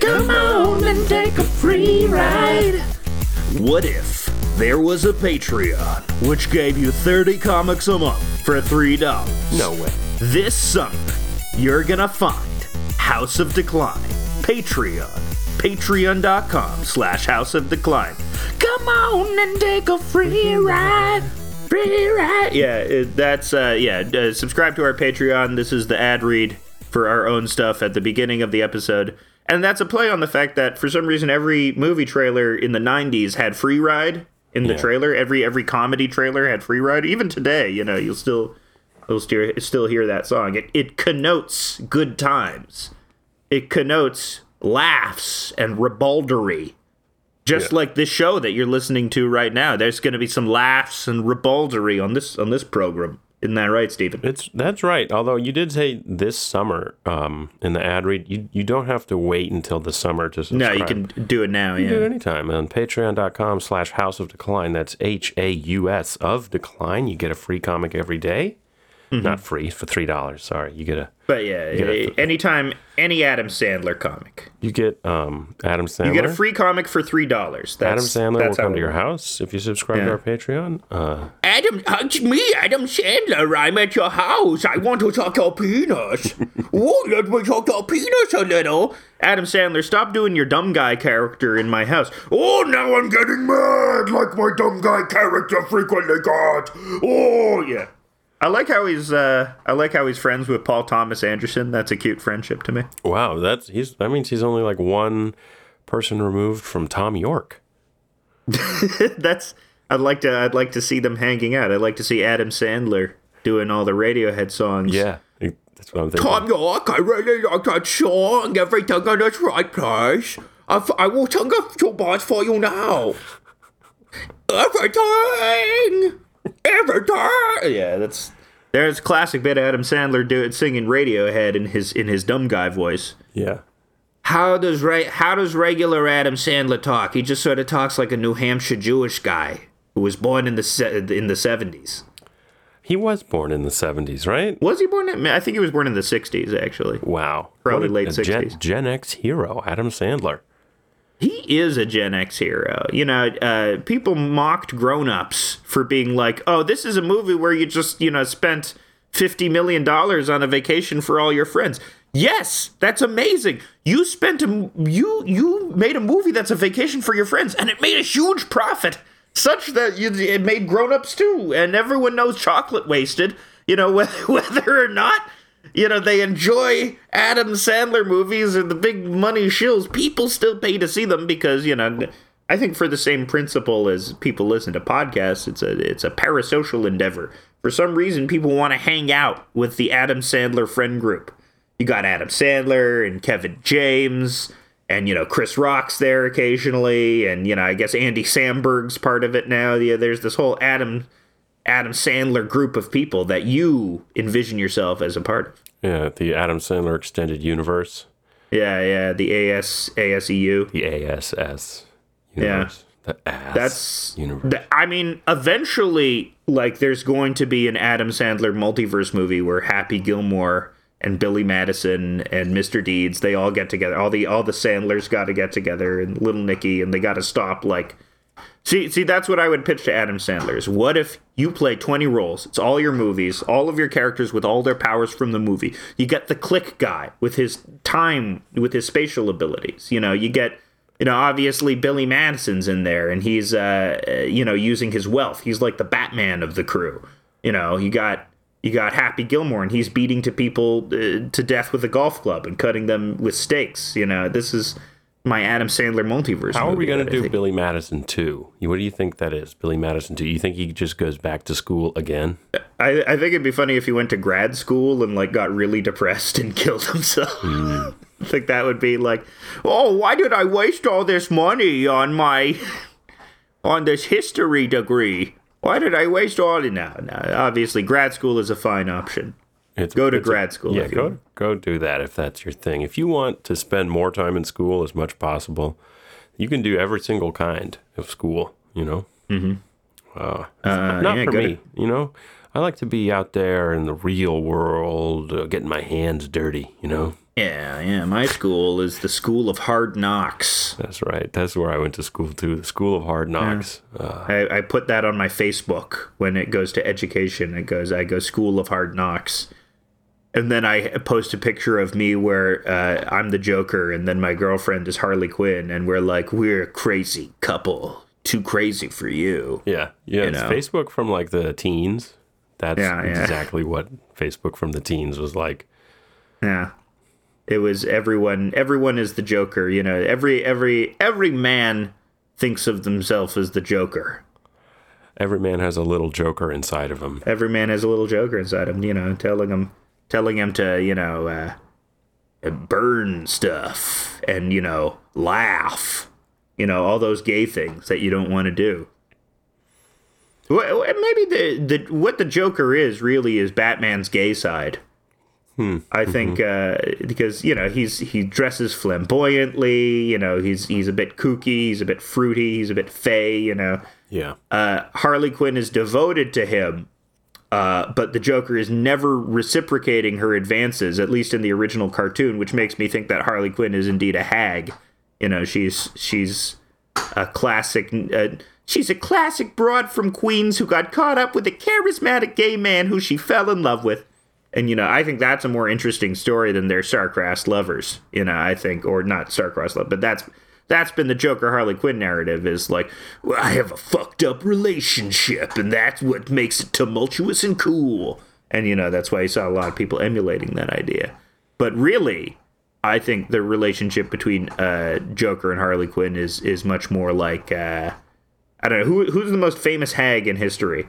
Come on and take a free ride. What if there was a Patreon which gave you 30 comics a month for $3? No way. This summer, you're gonna find Haus of Decline, Patreon, patreon.com slash Haus of Decline. Come on and take a free ride. Free ride. Yeah, it, that's, uh, yeah, uh, subscribe to our Patreon. This is the ad read for our own stuff at the beginning of the episode. And that's a play on the fact that for some reason every movie trailer in the 90s had free ride in the Yeah. trailer. Every every comedy trailer had free ride. Even today, you know, you'll still you'll still, still hear that song. It, it connotes good times. It connotes laughs and ribaldry. Just Yeah. like this show that you're listening to right now, there's going to be some laughs and ribaldry on this on this program. Isn't that right, Stephen? It's that's right. Although you did say this summer um, in the ad read, you, you don't have to wait until the summer to subscribe. No, you can do it now. You can do it Yeah. anytime on patreon.com slash haus of decline. That's H A U S of decline. You get a free comic every day. Mm-hmm. Not free for three dollars. Sorry. You get a But yeah, it. anytime any Adam Sandler comic, you get um Adam Sandler. you get a free comic for three dollars. Adam Sandler will that's how come to your house if you subscribe Yeah. to our Patreon. Uh, Adam, it's me, Adam Sandler. I'm at your house. I want to talk your penis. oh, let me talk your penis a little. Adam Sandler, stop doing your dumb guy character in my house. Oh, now I'm getting mad like my dumb guy character frequently got. Oh, yeah. I like how he's uh I like how he's friends with Paul Thomas Anderson. That's a cute friendship to me. wow, that's he's that means he's only like one person removed from Thom Yorke. That's I'd like to I'd like to see them hanging out. I'd like to see Adam Sandler doing all the Radiohead songs. Yeah. That's what I'm thinking. Thom Yorke, I really like that song. Everything in its right place. I, f- I will sing a few bars for you now. Everything, everything. Yeah, that's there's classic bit Adam Sandler do it singing Radiohead in his in his dumb guy voice. Yeah. How does re- how does regular Adam Sandler talk? He just sort of talks like a New Hampshire Jewish guy who was born in the se- in the seventies. He was born in the 70s, right? Was he born? In, I think he was born in the sixties, actually. Wow. Probably What a- late a Gen, 60s. Gen X hero, Adam Sandler. He is a Gen X hero. You know, uh, people mocked Grown Ups for being like, "Oh, this is a movie where you just you know spent fifty million dollars on a vacation for all your friends." Yes, that's amazing. You spent a you you made a movie that's a vacation for your friends, and it made a huge profit, such that you, it made Grown Ups too, and everyone knows chocolate wasted. You know whether, whether or not you know they enjoy Adam Sandler movies and the big money shills. People still pay to see them because you know. I think for the same principle as people listen to podcasts, it's a it's a parasocial endeavor. For some reason, people want to hang out with the Adam Sandler friend group. You got Adam Sandler and Kevin James, and you know Chris Rock's there occasionally, and you know I guess Andy Samberg's part of it now. Yeah, there's this whole Adam Adam Sandler group of people that you envision yourself as a part of. Yeah, the Adam Sandler Extended Universe, Yeah, yeah, the AS ASEU. the ASS universe. The ass That's universe. th- I mean, eventually, like, there's going to be an Adam Sandler multiverse movie where Happy Gilmore and Billy Madison and Mr. Deeds they all get together. All the all the Sandlers got to get together, and Little Nicky, and they got to stop. Like, see, see, that's what I would pitch to Adam Sandler. Is what if you play 20 roles? It's all your movies, all of your characters with all their powers from the movie. You get the click guy with his time, with his spatial abilities. You know, you get you know, obviously Billy Madison's in there, and he's, uh, you know, using his wealth. He's like the Batman of the crew. You know, you got you got Happy Gilmore, and he's beating to people uh, to death with a golf club and cutting them with stakes. You know, this is my Adam Sandler multiverse. How are we going to do Billy Madison 2? What do you think that is, Billy Madison 2? You think he just goes back to school again? I, I think it'd be funny if he went to grad school and like got really depressed and killed himself. Hmm. I think that would be like, oh, why did I waste all this money on my on this history degree? Why did I waste all? No, no. Obviously, grad school is a fine option. It's, Go to it's a- grad school Yeah, go, go do that if that's your thing. If you want to spend more time in school as much possible, you can do every single kind of school, you know? Mm-hmm. Uh, Uh, not yeah, for me, you know? I like to be out there in the real world, uh, getting my hands dirty, you know? Yeah, yeah. My school is the School of Hard Knocks. That's right. That's where I went to school too. The School of Hard Knocks. Uh, I, I put that on my Facebook when it goes to education. It goes, I go School of Hard Knocks. And then I post a picture of me where uh, I'm the Joker, and then my girlfriend is Harley Quinn, and we're like, we're a crazy couple. Too crazy for you. yeah, yeah. It's know. Facebook from like the teens. That's Yeah, yeah. exactly what Facebook from the teens was like. Yeah. It was everyone everyone is the Joker, you know. Every every every man thinks of themselves as the Joker. Every man has a little Joker inside of him. Every man has a little Joker inside of him, you know, telling him telling him to, you know, uh, burn stuff and, you know, laugh. You know, all those gay things that you don't want to do. Well, maybe the, the what the Joker is really is Batman's gay side. Hmm. I think uh, because you know he's he dresses flamboyantly. You know he's he's a bit kooky. He's a bit fruity. He's a bit fey. You know Yeah. uh, Harley Quinn is devoted to him, uh, but the Joker is never reciprocating her advances, at least in the original cartoon, which makes me think that Harley Quinn is indeed a hag. You know, she's she's a classic. Uh, she's a classic broad from Queens who got caught up with a charismatic gay man who she fell in love with. And you know, I think that's a more interesting story than their star-crossed lovers. You know, I think, or not star-crossed love, but that's that's been the Joker Harley Quinn narrative. Is like, well, I have a fucked up relationship, and that's what makes it tumultuous and cool. And you know, that's why you saw a lot of people emulating that idea. But really, I think the relationship between uh, Joker and Harley Quinn is is much more like uh, I don't know who who's the most famous hag in history.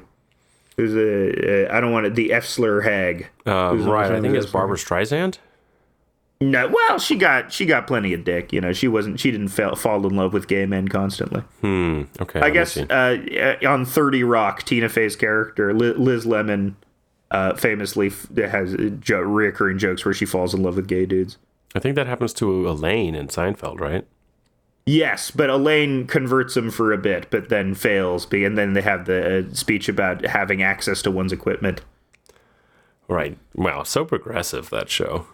Who's a uh, I don't want it the Efsler hag. Uh, right. I think it's Barbra Streisand. No, well, she got she got plenty of dick. You know, she wasn't she didn't fall, fall in love with gay men constantly. Hmm. Okay. I guess uh, on Thirty Rock, Tina Fey's character Liz Lemon uh, famously has uh, jo- reoccurring jokes where she falls in love with gay dudes. I think that happens to Elaine in Seinfeld, right? Yes, but Elaine converts him for a bit, but then fails. And then they have the uh, speech about having access to one's equipment. Right. Wow. So progressive that show.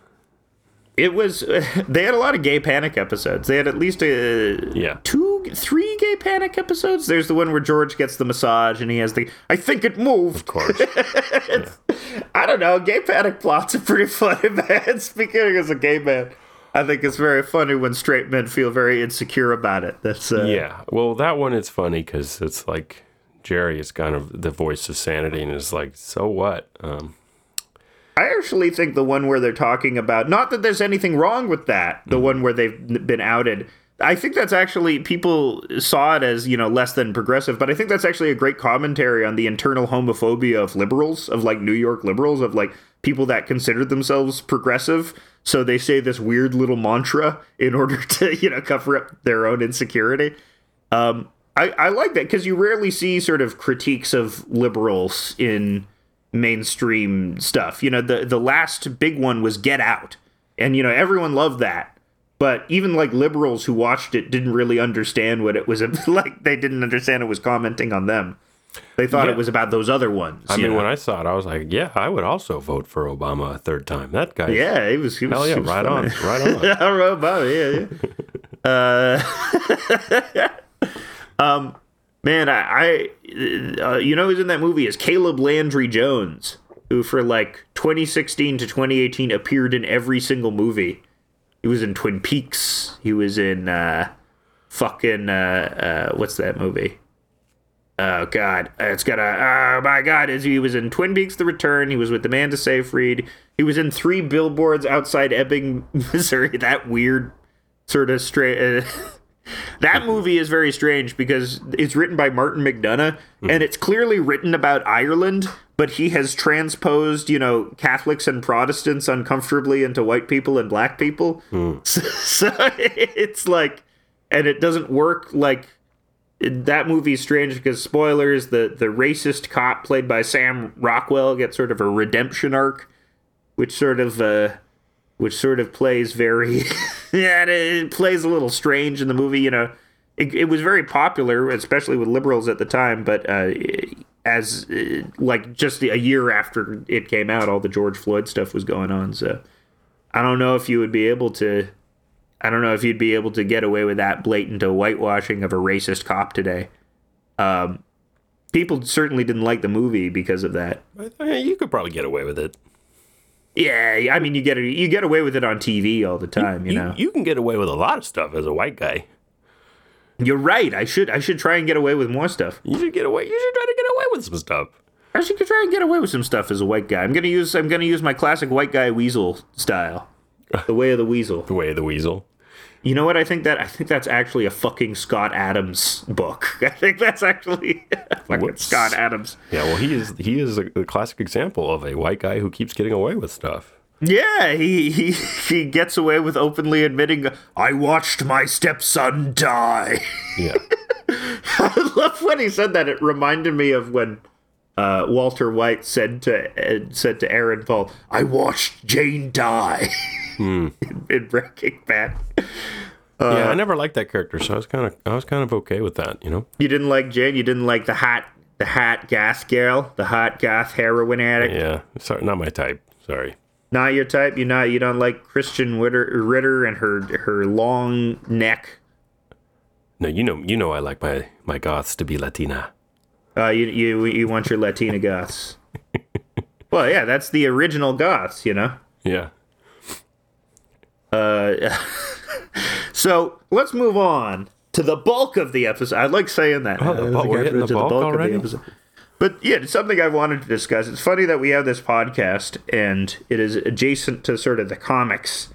It was. they had a lot of gay panic episodes. They had at least a Yeah. two, three gay panic episodes. There's the one where George gets the massage and he has the. I think it moved. Of course. I don't know. Gay panic plots are pretty funny, man. Speaking as a gay man, I think it's very funny when straight men feel very insecure about it. That's uh, yeah. Well, that one is funny because it's like Jerry is kind of the voice of sanity, and is like, so what? Um, I actually think the one where they're talking about not that there's anything wrong with that. The one where they've been outed. I think that's actually people saw it as you know less than progressive, but I think that's actually a great commentary on the internal homophobia of liberals, of like New York liberals, of like people that consider themselves progressive. So they say this weird little mantra in order to you know cover up their own insecurity. Um, I, I like that because you rarely see sort of critiques of liberals in mainstream stuff. You know, the the last big one was Get Out, and you know everyone loved that. But even like liberals who watched it didn't really understand what it was like. They didn't understand it was commenting on them. They thought Yeah. it was about those other ones. I mean, know? when I saw it, I was like, yeah, I would also vote for Obama a third time. That guy. yeah, he was. It was Hell yeah. Right on. Right on. I wrote about it. Yeah, yeah. uh, um, man, I, I uh, you know, who's in that movie is Caleb Landry Jones, who for like 2016 to 2018 appeared in every single movie. He was in Twin Peaks. He was in uh, fucking uh, uh, what's that movie? Oh God, it's got a. Oh my God, he was in Twin Peaks: The Return. He was with Amanda Seyfried. He was in three billboards outside Ebbing, Missouri. That weird sort of straight. That movie is very strange because it's written by Martin McDonagh, and it's clearly written about Ireland, but he has transposed, you know, Catholics and Protestants uncomfortably into white people and black people. So, so it's like, and it doesn't work like that movie's strange because spoilers the the racist cop played by Sam Rockwell gets sort of a redemption arc which sort of uh which sort of plays very yeah it, plays a little strange in the movie you know it, it was very popular especially with liberals at the time but uh as uh, like just a year after it came out, all the George Floyd stuff was going on. So I don't know if you would be able to. I don't know if you'd be able to get away with that blatant whitewashing of a racist cop today. Um, people certainly didn't like the movie because of that. Eh, You could probably get away with it. Yeah, I mean, you get you get away with it on TV all the time. You, You, know, you can get away with a lot of stuff as a white guy. you're right. I should I should try and get away with more stuff. You should get away. You should try to get away with some stuff. I should try and get away with some stuff as a white guy. I'm gonna use I'm gonna use my classic white guy weasel style, the way of the weasel. The way of the weasel. You know what? I think that I think that's actually a fucking Scott Adams book. I think that's actually fucking. Scott Adams. Yeah, well, he is he is a, a classic example of a white guy who keeps getting away with stuff. Yeah, he he he gets away with openly admitting I watched my stepson die. Yeah, I love when he said that. It reminded me of when uh, Walter White said to uh, said to Aaron Paul, "I watched Jane die." In, in Breaking Bad. yeah. I never liked that character, so I was kind of I was kind of okay with that. You know. You didn't like Jane. You didn't like the hot the hot gas girl, the hot goth heroin addict. Yeah, sorry, not my type. Sorry. Not your type. You not you don't like Krysten Ritter, Ritter and her her long neck. No, you know you know I like my my goths to be Latina. Uh, you you you want your Latina goths. well, yeah, that's the original goths. You know. Yeah. So let's move on to the bulk of the episode. I like saying that. Oh, the bulk- we're hitting the to bulk already? episode. But yeah, it's something I wanted to discuss. It's funny that we have this podcast and it is adjacent to sort of the comics.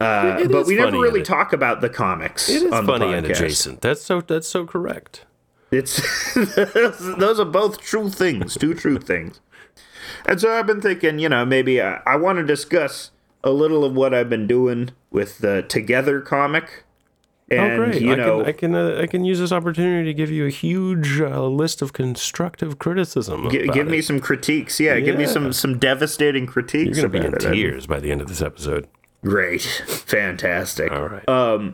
Uh, but we never really talk about the comics It is on the funny podcast. and adjacent. That's so that's so correct. It's those are both true things, two true things. And so I've been thinking, you know, maybe I, I want to discuss a little of what I've been doing with the Together comic. And oh great! you I know, can I can uh, I can use this opportunity to give you a huge uh, list of constructive criticism. About give me it. some critiques. Yeah, give me some some devastating critiques. You're gonna be in it. tears by the end of this episode. Great, fantastic. All right. Uh,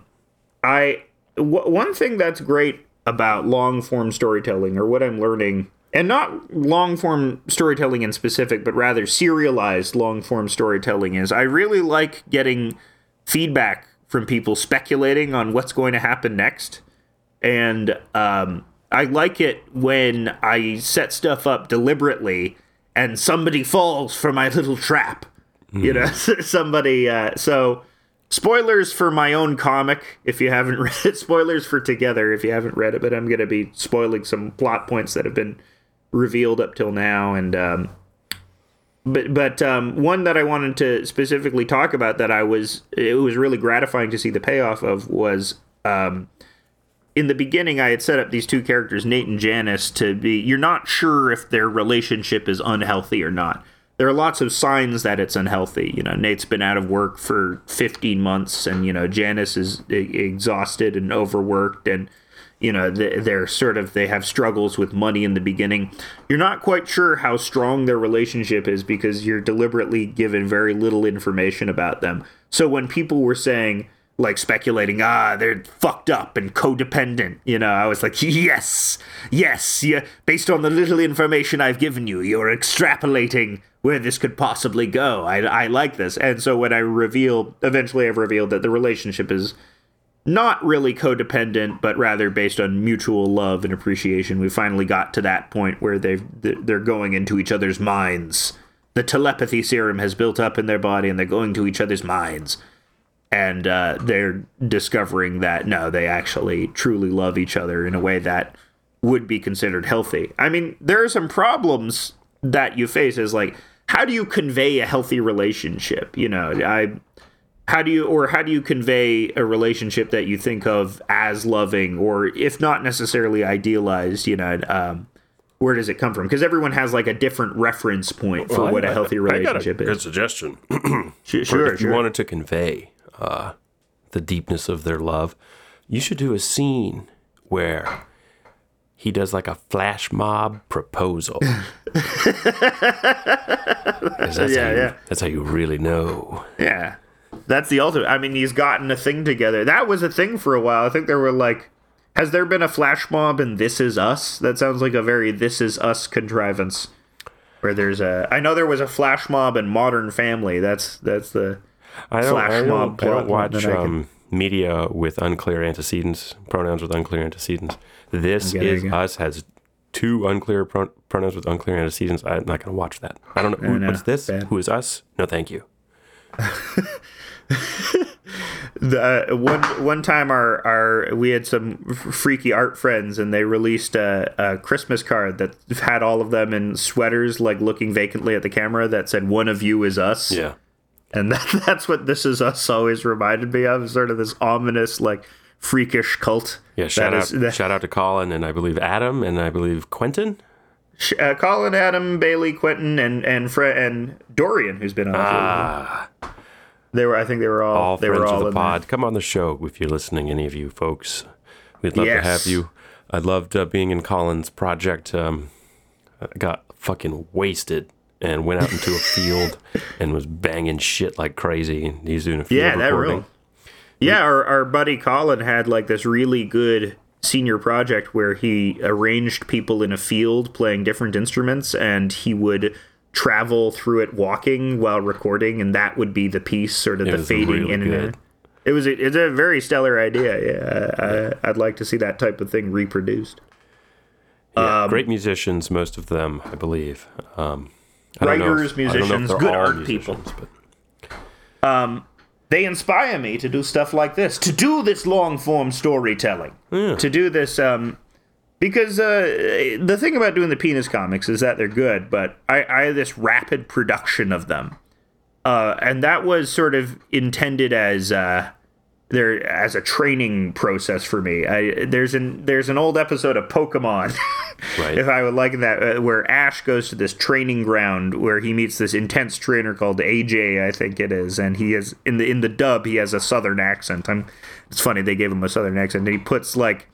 I w- one thing that's great about long form storytelling, or what I'm learning, and not long form storytelling in specific, but rather serialized long form storytelling, is I really like getting feedback from people speculating on what's going to happen next, and um, I like it when I set stuff up deliberately and somebody falls for my little trap. You know, somebody. Uh, so spoilers for my own comic if you haven't read it spoilers for together if you haven't read it but i'm going to be spoiling some plot points that have been revealed up till now and um but but um one that i wanted to specifically talk about that i was it was really gratifying to see the payoff of was um in the beginning i had set up these two characters nate and janice to be you're not sure if their relationship is unhealthy or not there are lots of signs that it's unhealthy. You know, Nate's been out of work for 15 months, and you know Janice is exhausted and overworked, and you know they- they're sort of they have struggles with money in the beginning. You're not quite sure how strong their relationship is because you're deliberately given very little information about them. So when people were saying like speculating, ah, they're fucked up and codependent. You know, I was like, yes, yes, yeah. Based on the little information I've given you, you're extrapolating where this could possibly go. I, I like this. And so when I reveal, eventually I've revealed that the relationship is not really codependent, but rather based on mutual love and appreciation. We finally got to that point where they've they're going into each other's minds. The telepathy serum has built up in their body, and they're going to each other's minds and uh, they're discovering that no, they actually truly love each other in a way that would be considered healthy. I mean, there are some problems that you face as like how do you convey a healthy relationship? You know, I how do you or how do you convey a relationship that you think of as loving or if not necessarily idealized, you know, um, where does it come from? Because everyone has like a different reference point for Well, what I- a healthy I got a relationship Good is. suggestion. Sure, sure, if you sure. wanted to convey uh, the deepness of their love, you should do a scene where he does like a flash mob proposal. that's Yeah, how you, yeah. That's how you really know. Yeah. That's the ultimate. I mean, he's gotten a thing together. That was a thing for a while. I think there were like Has there been a flash mob in This Is Us? That sounds like a very This Is Us contrivance. Where there's a, I know there was a flash mob in Modern Family. That's that's the I don't, flash I don't, mob I don't watch I um, media with unclear antecedents, pronouns with unclear antecedents. This Okay, is us has two unclear pro- pronouns with unclear antecedents. I'm not going to watch that. I don't know. Who, no, what's this? bad. Who is us? No, thank you. the uh, one one time our our we had some freaky art friends and they released a, a Christmas card that had all of them in sweaters like looking vacantly at the camera that said one of you is us Yeah. and that, that's what this is us always reminded me of sort of this ominous like freakish cult Yeah. Shout out, is- that- shout out to Colin and I believe Adam and I believe Quentin. Uh, Colin Adam Bailey Quentin and and Fre- and Dorian who's been on Ah, they were I think they were all, all they friends were all of the in there. pod. Come on the show if you're listening, any of you folks. We'd love to have you. I loved uh, being in Colin's project. Um, I got fucking wasted and went out into a field and was banging shit like crazy. And he's doing a field Yeah, that recording. Yeah, our, our buddy Colin had like this really good senior project where he arranged people in a field playing different instruments and he would travel through it walking while recording and that would be the piece sort of It the fading really in and out. It was a, it's a very stellar idea. Yeah, I, I'd like to see that type of thing reproduced. Yeah, Um, great musicians, most of them, I believe. Um, I don't know Writers, if- I don't know if musicians, good art people. But they inspire me to do stuff like this, to do this long form storytelling, to do this. Um, because uh, the thing about doing the penis comics is that they're good, but I, I have this rapid production of them, uh, and that was sort of intended as uh, there as a training process for me. I, there's an there's an old episode of Pokemon. Right. if I would like that, uh, where Ash goes to this training ground where he meets this intense trainer called AJ, I think it is, and he is in the in the dub he has a southern accent. I'm, it's funny they gave him a southern accent, and he puts like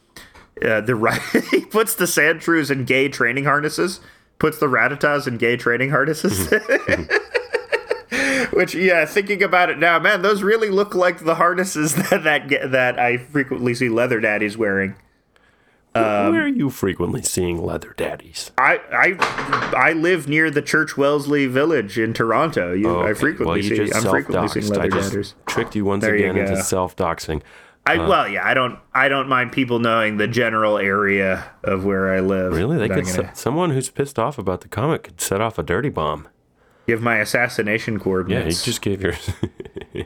uh, the right he puts the Sandshrews in gay training harnesses, puts the Rattatas in gay training harnesses. Which, yeah, thinking about it now, man, those really look like the harnesses that that, that I frequently see leather daddies wearing. Um, where are you frequently seeing leather daddies? I I I live near the Church Wellesley Village in Toronto. You, I frequently well, you see. I'm frequently seeing leather just tricked you once There you again into self-doxing. I well, yeah, I don't I don't mind people knowing the general area of where I live. Really? They could. gonna someone who's pissed off about the comic could set off a dirty bomb. give my assassination coordinates. Yeah, you just gave your.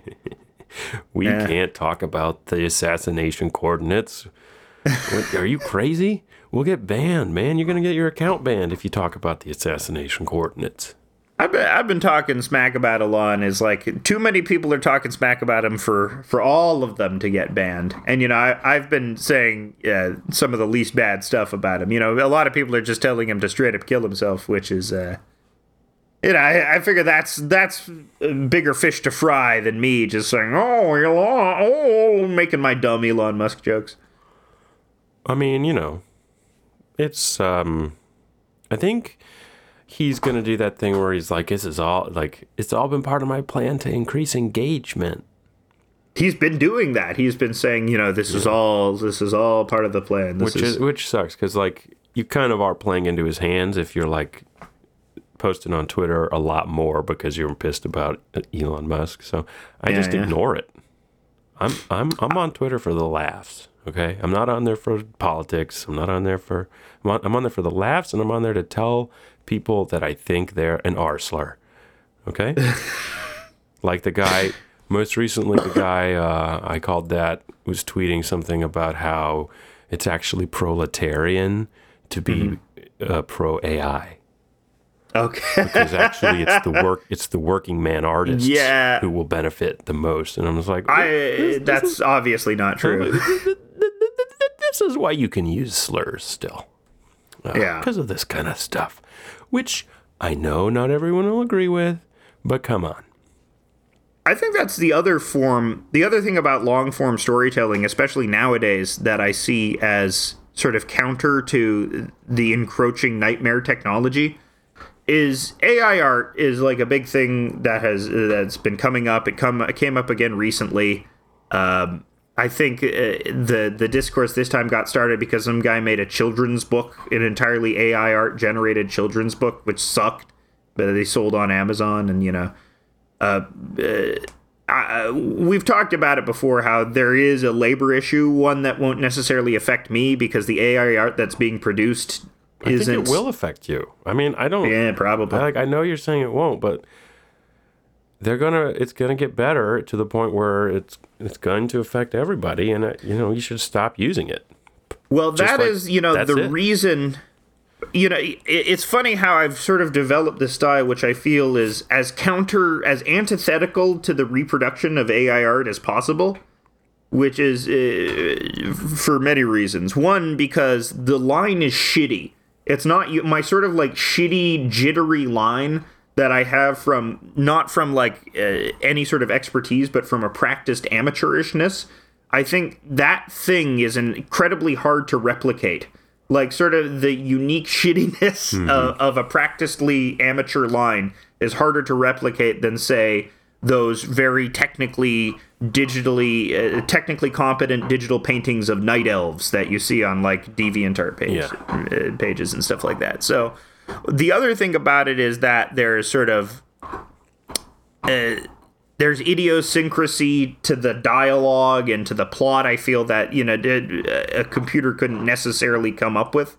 we Yeah. can't talk about the assassination coordinates. What, are you crazy? We'll get banned, man. You're gonna get your account banned if you talk about the assassination coordinates. I've been I've been talking smack about Elon. Is like too many people are talking smack about him for for all of them to get banned. And you know, I I've been saying some of the least bad stuff about him. You know, a lot of people are just telling him to straight up kill himself, which is. uh you know, I, I figure that's that's bigger fish to fry than me just saying, "Oh, Elon, oh," making my dumb Elon Musk jokes. I mean, you know, it's um I think he's going to do that thing where he's like this is all like it's all been part of my plan to increase engagement. He's been doing that. He's been saying, you know, this is all this is all part of the plan. This Which is which sucks cuz like you kind of are playing into his hands if you're like posting on Twitter a lot more because you're pissed about uh, Elon Musk. So I Yeah, just yeah. ignore it. I'm I'm I'm on Twitter for the laughs. Okay, I'm not on there for politics. I'm not on there for. I'm on, I'm on there for the laughs, and I'm on there to tell people that I think they're an R slur. Okay, like the guy most recently, the guy uh, I called that was tweeting something about how it's actually proletarian to be uh, pro AI okay. because actually it's the work it's the working man artists Yeah. who will benefit the most. And I'm just like, I that's obviously not true. this is why you can use slurs still. Yeah. Because of this kind of stuff, which I know not everyone will agree with, but come on. I think that's the other form, the other thing about long form storytelling, especially nowadays, that I see as sort of counter to the encroaching nightmare technology is AI art is like a big thing that has that's been coming up. It come it came up again recently. Um, I think uh, the the discourse this time got started because some guy made a children's book, an entirely AI art generated children's book, which sucked, but they sold on Amazon, and you know, uh, uh, I, we've talked about it before how there is a labor issue, one that won't necessarily affect me because the AI art that's being produced I think isn't. it will affect you. I mean, I don't. Yeah, probably. I, like I know you're saying it won't, but they're gonna. It's gonna get better to the point where it's it's going to affect everybody, and uh, you know you should stop using it. Well, that like- is, you know, the it. reason. You know, it, it's funny how I've sort of developed this style, which I feel is as counter, as antithetical to the reproduction of AI art as possible, which is uh, for many reasons. One, because the line is shitty. It's not my sort of like shitty, jittery line that I have from not from like uh, any sort of expertise, but from a practiced amateurishness. I think that thing is incredibly hard to replicate. Like sort of the unique shittiness of, of a practicedly amateur line is harder to replicate than say those very technically digitally uh, technically competent digital paintings of night elves that you see on like DeviantArt page, Yeah. uh, pages and stuff like that. So the other thing about it is that there's sort of uh, there's idiosyncrasy to the dialogue and to the plot. I feel that you know a computer couldn't necessarily come up with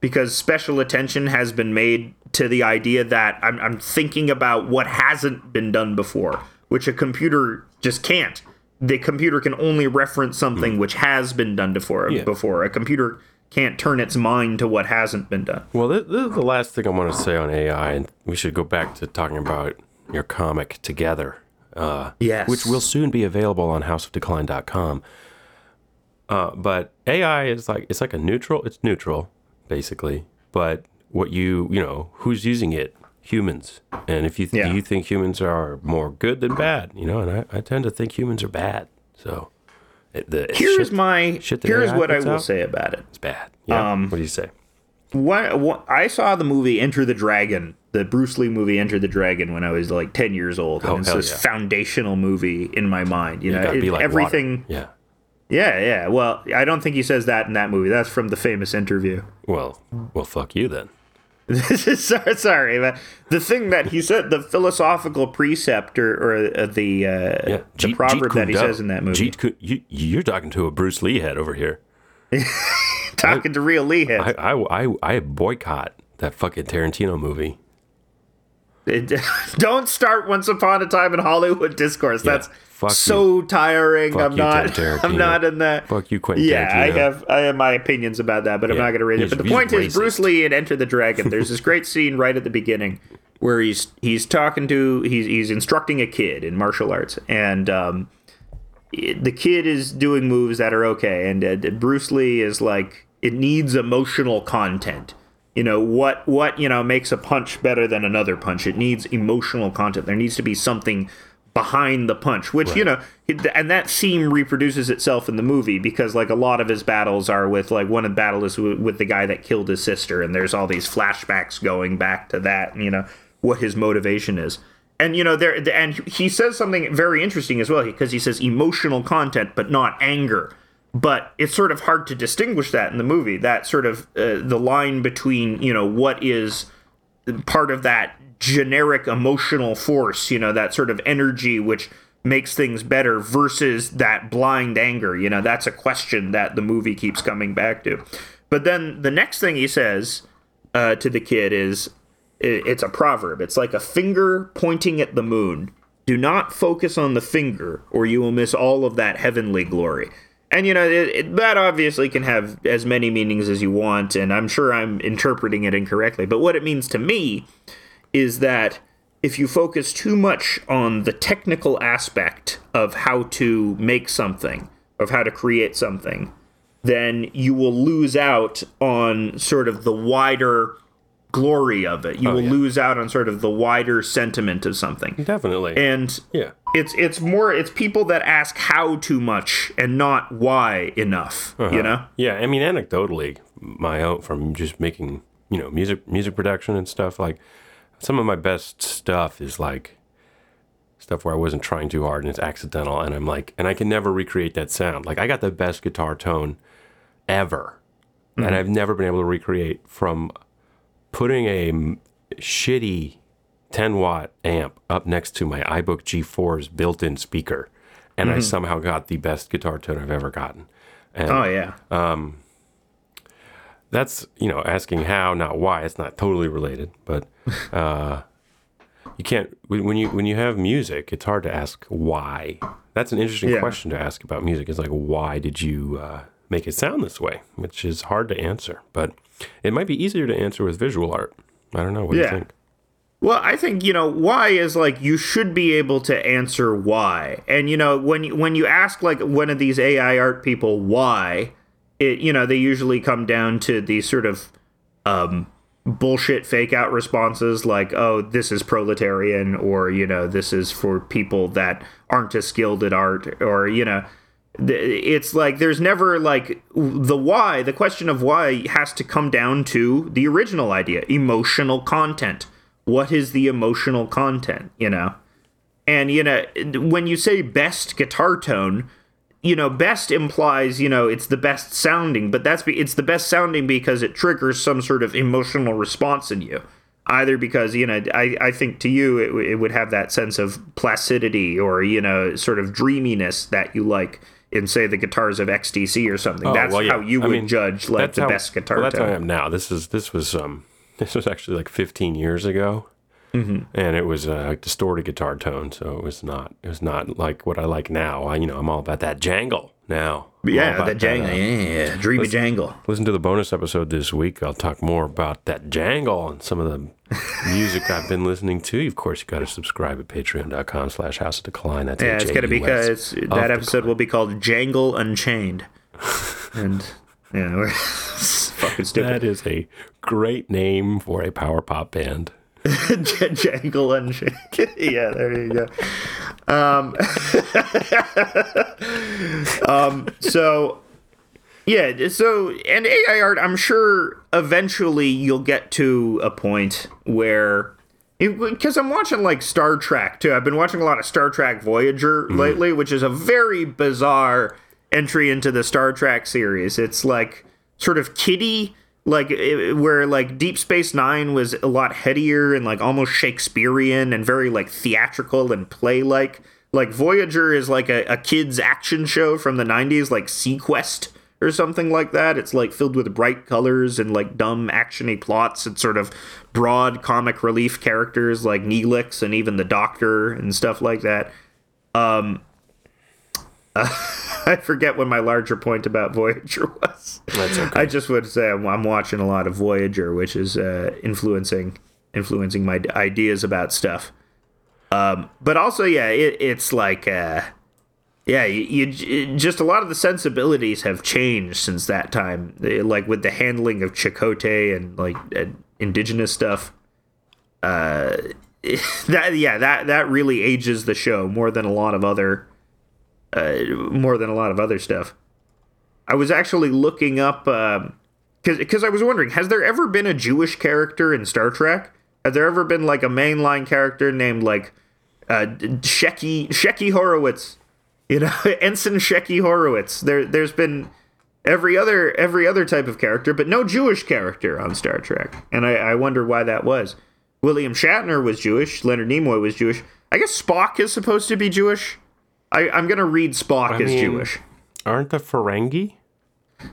because special attention has been made to the idea that I'm, I'm thinking about what hasn't been done before, which a computer just can't. The computer can only reference something which has been done before. Yeah. Before a computer can't turn its mind to what hasn't been done. Well, this, this is the last thing I want to say on AI, and we should go back to talking about your comic together. Uh, Yes. which will soon be available on hausofdecline.com. Uh, but AI is like it's like a neutral. It's neutral, basically. But what you you know who's using it? Humans. And if you th- Yeah. you think humans are more good than bad, you know, and I, I tend to think humans are bad. So the Here's shit, my shit here's AI what I will out? say about it. it's bad. Yeah. Um, what do you say? What, what I saw the movie Enter the Dragon, the Bruce Lee movie Enter the Dragon when I was like 10 years old. And Oh, it's hell this yeah. foundational movie in my mind, you, You know, it- like everything Water. Yeah. Yeah, yeah. Well, I don't think he says that in that movie. That's from the famous interview. Well, well, fuck you then. sorry, sorry, but the thing that he said, the philosophical precept or, or uh, the uh, Yeah, the Jeet- proverb Jeet that he says in that movie, Jeet Kune- you, you're talking to a Bruce Lee head over here. talking to real Lee head. I, I, I, I boycott that fucking Tarantino movie. It- don't start Once Upon a Time in Hollywood discourse. That's fuck so tiring. Fuck I'm you, not. I'm not in that. Fuck you, Quentin Yeah, I have I have my opinions about that, but I'm not going to raise it. But the point is. Bruce Lee in Enter the Dragon. There's this great scene right at the beginning where he's he's talking to he's he's instructing a kid in martial arts, and um, the kid is doing moves that are okay, and uh, Bruce Lee is like, it needs emotional content. You know what? What you know makes a punch better than another punch? It needs emotional content. There needs to be something behind the punch, which you know, and that theme reproduces itself in the movie because like a lot of his battles are with like one of the battle is with, with the guy that killed his sister, and there's all these flashbacks going back to that. You know what his motivation is. And you know there, and he says something very interesting as well because he says emotional content, but not anger. But it's sort of hard to distinguish that in the movie. That sort of uh, the line between you know what is part of that generic emotional force, you know, that sort of energy which makes things better versus that blind anger. You know, that's a question that the movie keeps coming back to. But then the next thing he says uh, to the kid is it's a proverb. It's like a finger pointing at the moon. Do not focus on the finger, or you will miss all of that heavenly glory. And you know it, it, that obviously can have as many meanings as you want, and I'm sure I'm interpreting it incorrectly. But what it means to me is that if you focus too much on the technical aspect of how to make something, of how to create something, then you will lose out on sort of the wider glory of it. You oh, will yeah. lose out on sort of the wider sentiment of something. Definitely. And yeah. it's it's more it's people that ask how too much and not why enough, you uh-huh. know? Yeah, I mean, anecdotally, my own from just making you know music music production and stuff. Like some of my best stuff is like stuff where I wasn't trying too hard and it's accidental, and I'm like, and I can never recreate that sound. Like I got the best guitar tone ever, and mm-hmm. I've never been able to recreate from putting a shitty 10 watt amp up next to my iBook G4's built-in speaker, and I somehow got the best guitar tone I've ever gotten. And Oh yeah. that's you know asking how not why it's not totally related but uh you can't when when you when you have music it's hard to ask why that's an interesting Yeah. question to ask about music It's like why did you uh, make it sound this way which is hard to answer but it might be easier to answer with visual art. I don't know. What do you think? Well, I think you know why is like you should be able to answer why, and you know when you, when you ask like one of these AI art people why, it you know they usually come down to these sort of um, bullshit fake out responses like oh this is proletarian or you know this is for people that aren't as skilled at art or you know it's like there's never like the why the question of why has to come down to the original idea emotional content. What is the emotional content you know? And you know when you say best guitar tone you know best implies you know it's the best sounding but that's it's the best sounding because it triggers some sort of emotional response in you. Either because you know i, I think to you it, it would have that sense of placidity or you know sort of dreaminess that you like in say the guitars of xtc or something. That's Oh, well, yeah. how you I would mean, judge like the how- best guitar well, that's how I am now. This is this was um this was actually like 15 years ago. And it was a distorted guitar tone so it was not it was not like what i like now. I you know i'm all about that jangle now yeah the jangle. uh, yeah dreamy jangle. listen to the bonus episode this week. I'll talk more about that jangle and some of the music i've been listening to. Of course you got to subscribe at patreon.com slash haus of decline. That's it. Yeah, it's gonna be because that episode will be called Jangle Unchained, and yeah, we're fucking stupid. that is a great name for a power pop band Jangle Unchained. yeah, there you go. Um, um, so yeah, so and AI art, I'm sure eventually you'll get to a point where. Because I'm watching like Star Trek too. I've been watching a lot of Star Trek Voyager lately, which is a very bizarre entry into the Star Trek series. It's like sort of kiddie, like it, where like Deep Space Nine was a lot headier and like almost Shakespearean and very like theatrical and play like. Like Voyager is like a, a kid's action show from the 90s, like seaQuest or something like that. It's like filled with bright colors and like dumb actiony plots and sort of broad comic relief characters like Neelix and even the Doctor and stuff like that. Um, I forget what my larger point about Voyager was. That's okay. I just would say I'm, I'm watching a lot of Voyager, which is uh, influencing influencing my ideas about stuff. Um, but also, yeah, it, it's like, uh, yeah, you, you just a lot of the sensibilities have changed since that time. Like with the handling of Chakotay and like uh, indigenous stuff. Uh, that yeah, that that really ages the show more than a lot of other, uh, more than a lot of other stuff. I was actually looking up because because I was wondering, has there ever been a Jewish character in Star Trek? Has there ever been like a mainline character named like uh, Shecky Horowitz? You know, Ensign Shecky Horowitz. There, there's been every other every other type of character, but no Jewish character on Star Trek, and I, I wonder why that was. William Shatner was Jewish. Leonard Nimoy was Jewish. I guess Spock is supposed to be Jewish. I, I'm gonna read Spock as mean- Jewish. aren't the ferengi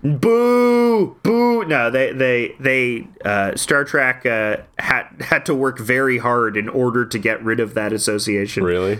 Boo! Boo! No, they they they uh, Star Trek uh, had had to work very hard in order to get rid of that association. really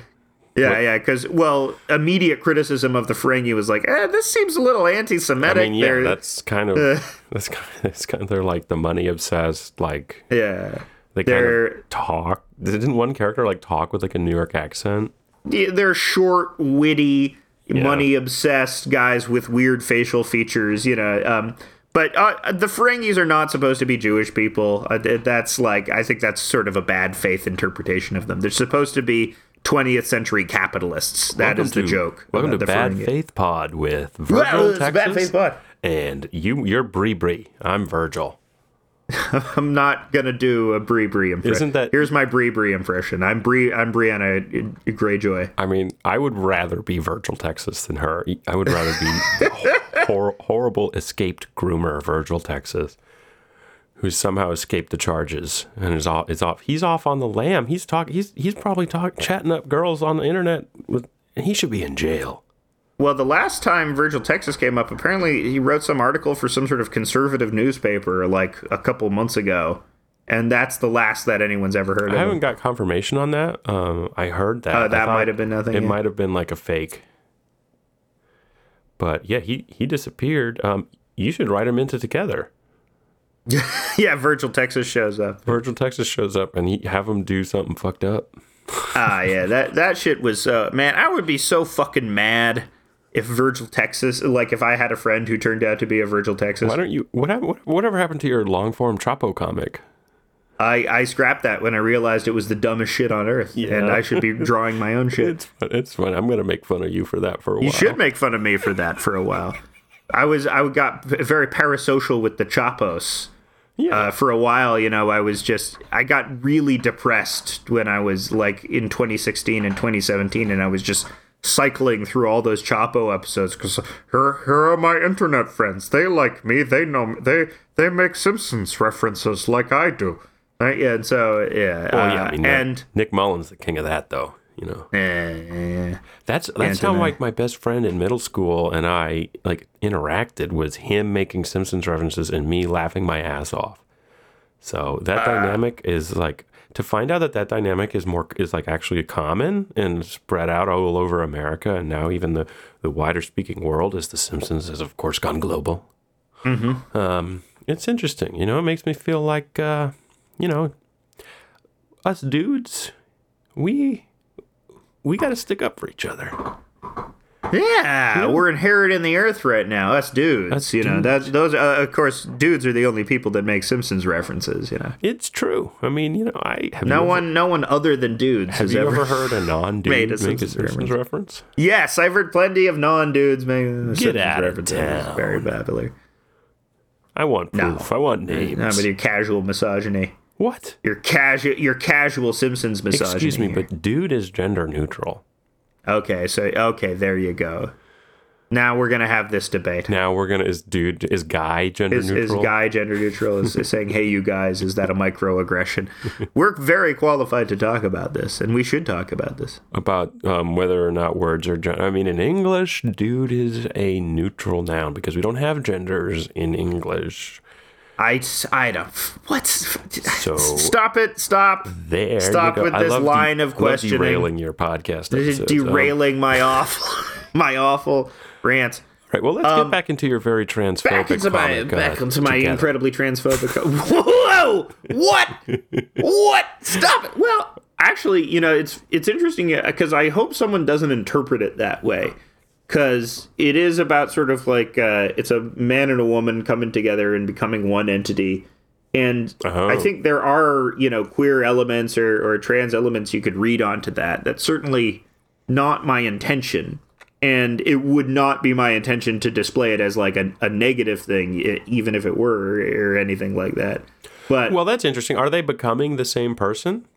Yeah, yeah. Because well, immediate criticism of the Ferengi was like, eh, this seems a little anti-Semitic. mean, yeah, They're- that's kind of that's kind of, that's kind of they're like the money obsessed, like yeah. they kind They're of talk. Didn't one character like talk with like a New York accent? Yeah, they're short, witty, money obsessed guys with weird facial features, you know. Um, but uh, the Ferengis are not supposed to be Jewish people. Uh, that's like, I think that's sort of a bad faith interpretation of them. They're supposed to be 20th century capitalists. That is the to, joke. Welcome to Bad Ferengi. Faith Pod with Virgil, Well, Texas. bad faith pod. And you, you're Bree Bree. I'm Virgil. I'm not gonna do a Brie Brie impression. Isn't that- Here's my Brie Brie impression. I'm Brie. I'm Brianna Greyjoy. I mean, I would rather be Virgil Texas than her. I would rather be the hor- horrible escaped groomer Virgil Texas, who somehow escaped the charges and is off. Is off. He's off on the lam. He's talk. He's he's probably talk chatting up girls on the internet with. And he should be in jail. Well, the last time Virgil Texas came up, apparently he wrote some article for some sort of conservative newspaper like a couple months ago, and that's the last that anyone's ever heard of. I of. haven't him. got confirmation on that. Um, I heard that. Uh, that might have been nothing, It yeah. might have been like a fake. But yeah, he he disappeared. Um, you should write him into together. yeah, Virgil Texas shows up. Virgil Texas shows up and he have him do something fucked up. Ah, yeah, that that shit was uh, man. I would be so fucking mad if Virgil Texas, like if I had a friend who turned out to be a Virgil Texas. Why don't you? What what whatever happened to your long form Chapo comic? I I scrapped that when I realized it was the dumbest shit on earth, and I should be drawing my own shit. It's fun. It's fun. I'm gonna make fun of you for that for a while. You should make fun of me for that for a while. I was I got very parasocial with the Chapos. Yeah. Uh, for a while, you know, I was just I got really depressed when I was like in 2016 and 2017, and I was just cycling through all those Chapo episodes because here here are my internet friends. They like me. They know me. They they make Simpsons references like I do. Right? Yeah, and so yeah, Well, yeah. uh, I mean, and Nick Mullen's, the king of that, though. You know. eh, That's that's how like my best friend in middle school and I like interacted was him making Simpsons references and me laughing my ass off. So that dynamic is like to find out that that dynamic is more is like actually common and spread out all over America and now even the the wider speaking world as the Simpsons has of course gone global. Mm-hmm. Um, it's interesting, you know. It makes me feel like uh, you know us dudes, we we got to stick up for each other. Yeah, we're inheriting the earth right now. Us dudes, Us you know. dudes. That's those. Uh, of course, dudes are the only people that make Simpsons references. You know, It's true. I mean, you know, I have no you ever- one, no one other than dudes Have has you ever. heard a non-dude made a make a Simpsons Simpsons reference? Yes, I've heard plenty of non-dudes making the Simpsons out of references. Town. Very popular. I want proof. I want names. No, but your casual misogyny, what? your casual, your casual Simpsons misogyny. Excuse me, here. but dude is gender neutral. Okay, so okay, there you go. Now we're gonna have this debate. Now we're gonna is dude is guy gender is, is guy gender neutral is, is saying hey you guys is that a microaggression we're very qualified to talk about this and we should talk about this about um, whether or not words are. Gen- I mean, in English, dude is a neutral noun because we don't have genders in English. I i don't what So stop it stop there, Stop with this love de- line of questioning. derailing your podcast. this is. Um, derailing my awful my awful rant right. Well, let's get back into your very transphobic Um, back into my comic, uh, back into my together. incredibly transphobic whoa what what stop it well actually you know it's it's interesting because i hope someone doesn't interpret it that way because it is about sort of like uh, it's a man and a woman coming together and becoming one entity and Oh. i think there are you know queer elements or, or trans elements you could read onto that that's certainly not my intention and it would not be my intention to display it as like a, a negative thing even if it were or anything like that but Well, that's interesting. Are they becoming the same person?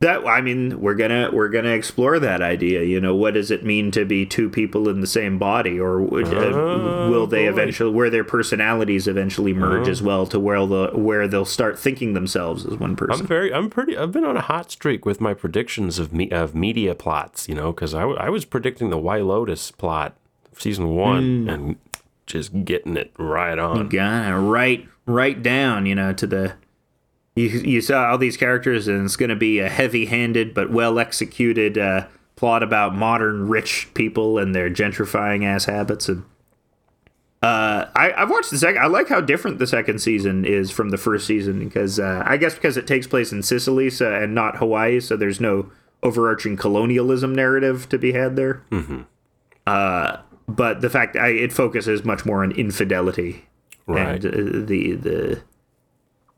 That i mean we're gonna we're gonna explore that idea you know what does it mean to be two people in the same body or would, uh, will they Oh, boy. eventually where their personalities eventually merge as well to where the where they'll start thinking themselves as one person I'm very. I'm pretty. I've been on a hot streak with my predictions of me of media plots. You know, because I, w- I was predicting the White Lotus plot, season one, Hmm. and just getting it right on. gotta write write down you know to the you, you saw all these characters and it's going to be a heavy-handed but well executed uh, plot about modern rich people and their gentrifying ass habits and uh, I, I've watched the second. I like how different the second season is from the first season because uh, I guess because it takes place in Sicily so, and not Hawaii, so there's no overarching colonialism narrative to be had there. Mm-hmm. Uh, but the fact I, it focuses much more on infidelity Right. and uh, the the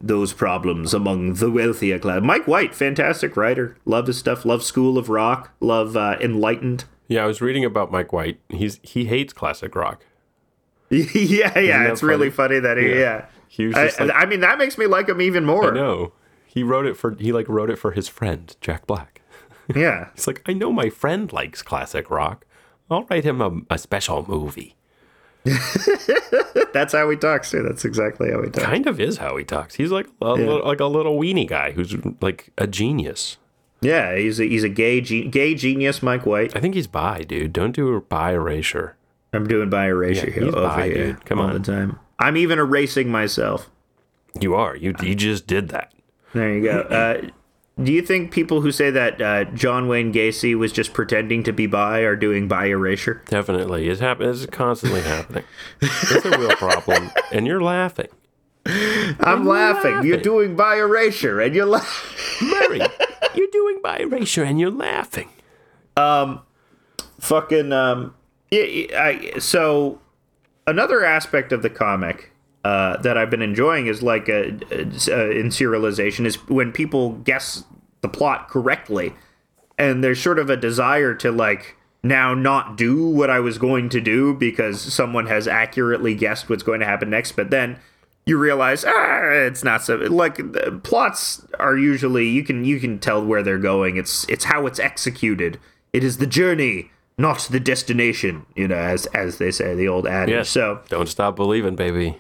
those problems among the wealthier class. Mike White, fantastic writer, love his stuff. Love School of Rock. Love uh, Enlightened. Yeah, I was reading about Mike White. He's he hates classic rock. yeah, yeah, it's really funny? funny that he, Yeah. yeah. He was I, like, I mean, that makes me like him even more. no. He wrote it for he like wrote it for his friend Jack Black. Yeah. It's like I know my friend likes classic rock. I'll write him a, a special movie. That's how he talks too. That's exactly how he talks. Kind of is how he talks. He's like a, little, like a little weenie guy who's like a genius. Yeah, he's a, he's a gay ge- gay genius, Mike White. I think he's bi, dude. Don't do a bi erasure. I'm doing bi erasure Yeah, here over bi, here dude. Come all on. the time. I'm even erasing myself. You are. You you just did that. There you go. Uh, do you think people who say that uh, John Wayne Gacy was just pretending to be bi are doing bi erasure? Definitely. It's happening. It's constantly happening. It's a real problem, and you're laughing. I'm laughing. You're doing bi erasure, and you're laughing. Murray, you're doing bi erasure, and you're laughing. Um, fucking um yeah, I, so another aspect of the comic uh, that I've been enjoying is like uh uh in serialization is when people guess the plot correctly, and there's sort of a desire to like now not do what I was going to do because someone has accurately guessed what's going to happen next, but then you realize ah it's not so like the plots are usually you can you can tell where they're going it's it's how it's executed it is the journey not the destination you know as as they say the old adage Yes. so Don't stop believing, baby.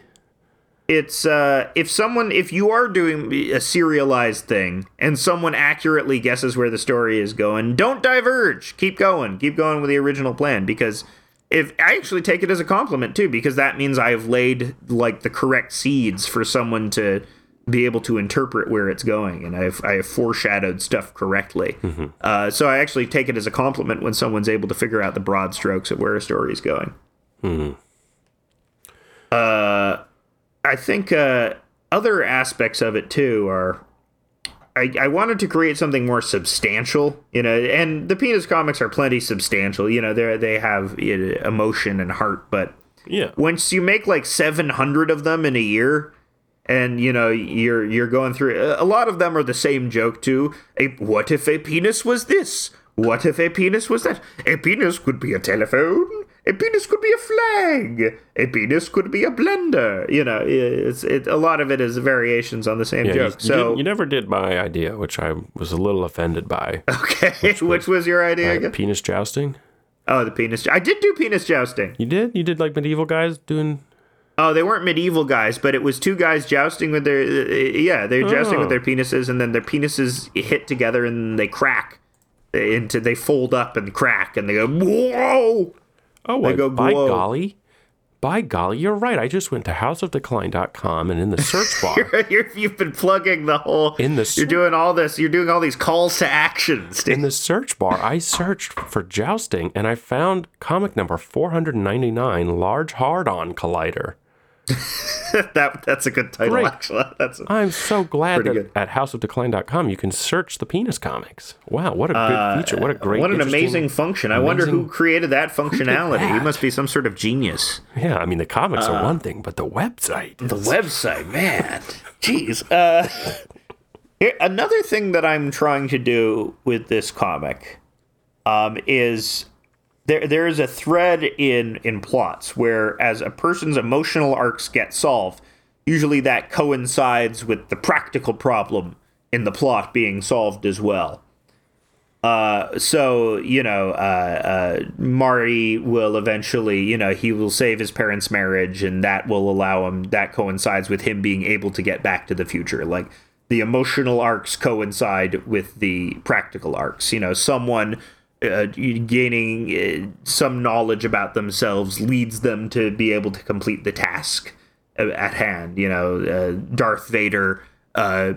It's uh if someone if you are doing a serialized thing and someone accurately guesses where the story is going don't diverge. Keep going. Keep going with the original plan because if i actually take it as a compliment too because that means i've laid like the correct seeds for someone to be able to interpret where it's going and i've i have foreshadowed stuff correctly. Uh, so i actually take it as a compliment when someone's able to figure out the broad strokes of where a story is going I think uh, other aspects of it too are. I, I wanted to create something more substantial, you know, and the penis comics are plenty substantial. You know, they they have you know, emotion and heart, but Yeah. once you make like 700 of them in a year and you know you're you're going through a lot of them are the same joke too a what if a penis was this what if a penis was that a penis could be a telephone a penis could be a flag a penis could be a blender you know it's it a lot of it is variations on the same Yeah, joke you so didn't- you never did my idea, which I was a little offended by. okay which was your idea again Penis jousting. oh the penis i did do penis jousting You did? You did like medieval guys doing? Oh, they weren't medieval guys, but it was two guys jousting with their uh, yeah, they're jousting with Oh. their penises, and then their penises hit together and they crack into they fold up and crack, and they go whoa. Oh, I, go, by golly, by golly, you're right. I just went to hausofdecline.com and in the search bar, You're, you've been plugging the whole. In the you're doing all this. You're doing all these calls to actions. in the search bar, I searched for jousting and I found comic number 499, Large Hard-On Collider. that that's a good title, Great. actually. That's I'm so glad that good. at hausofdecline.com you can search the penis comics. Wow, what a good feature. What a great Uh, what an amazing function. I wonder who created that functionality. He must be some sort of genius. Yeah, I mean the comics are one thing, but the website. The website, man. Jeez. Uh, here- another thing that I'm trying to do with this comic um, is there there is a thread in in plots where as a person's emotional arcs get solved, usually that coincides with the practical problem in the plot being solved as well. Uh, so you know, uh, uh, Marty will eventually, you know, he will save his parents' marriage, and that will allow him. That coincides with him being able to get back to the future. Like the emotional arcs coincide with the practical arcs. You know, someone uh, gaining uh, some knowledge about themselves leads them to be able to complete the task uh, at hand. You know, uh, Darth Vader uh,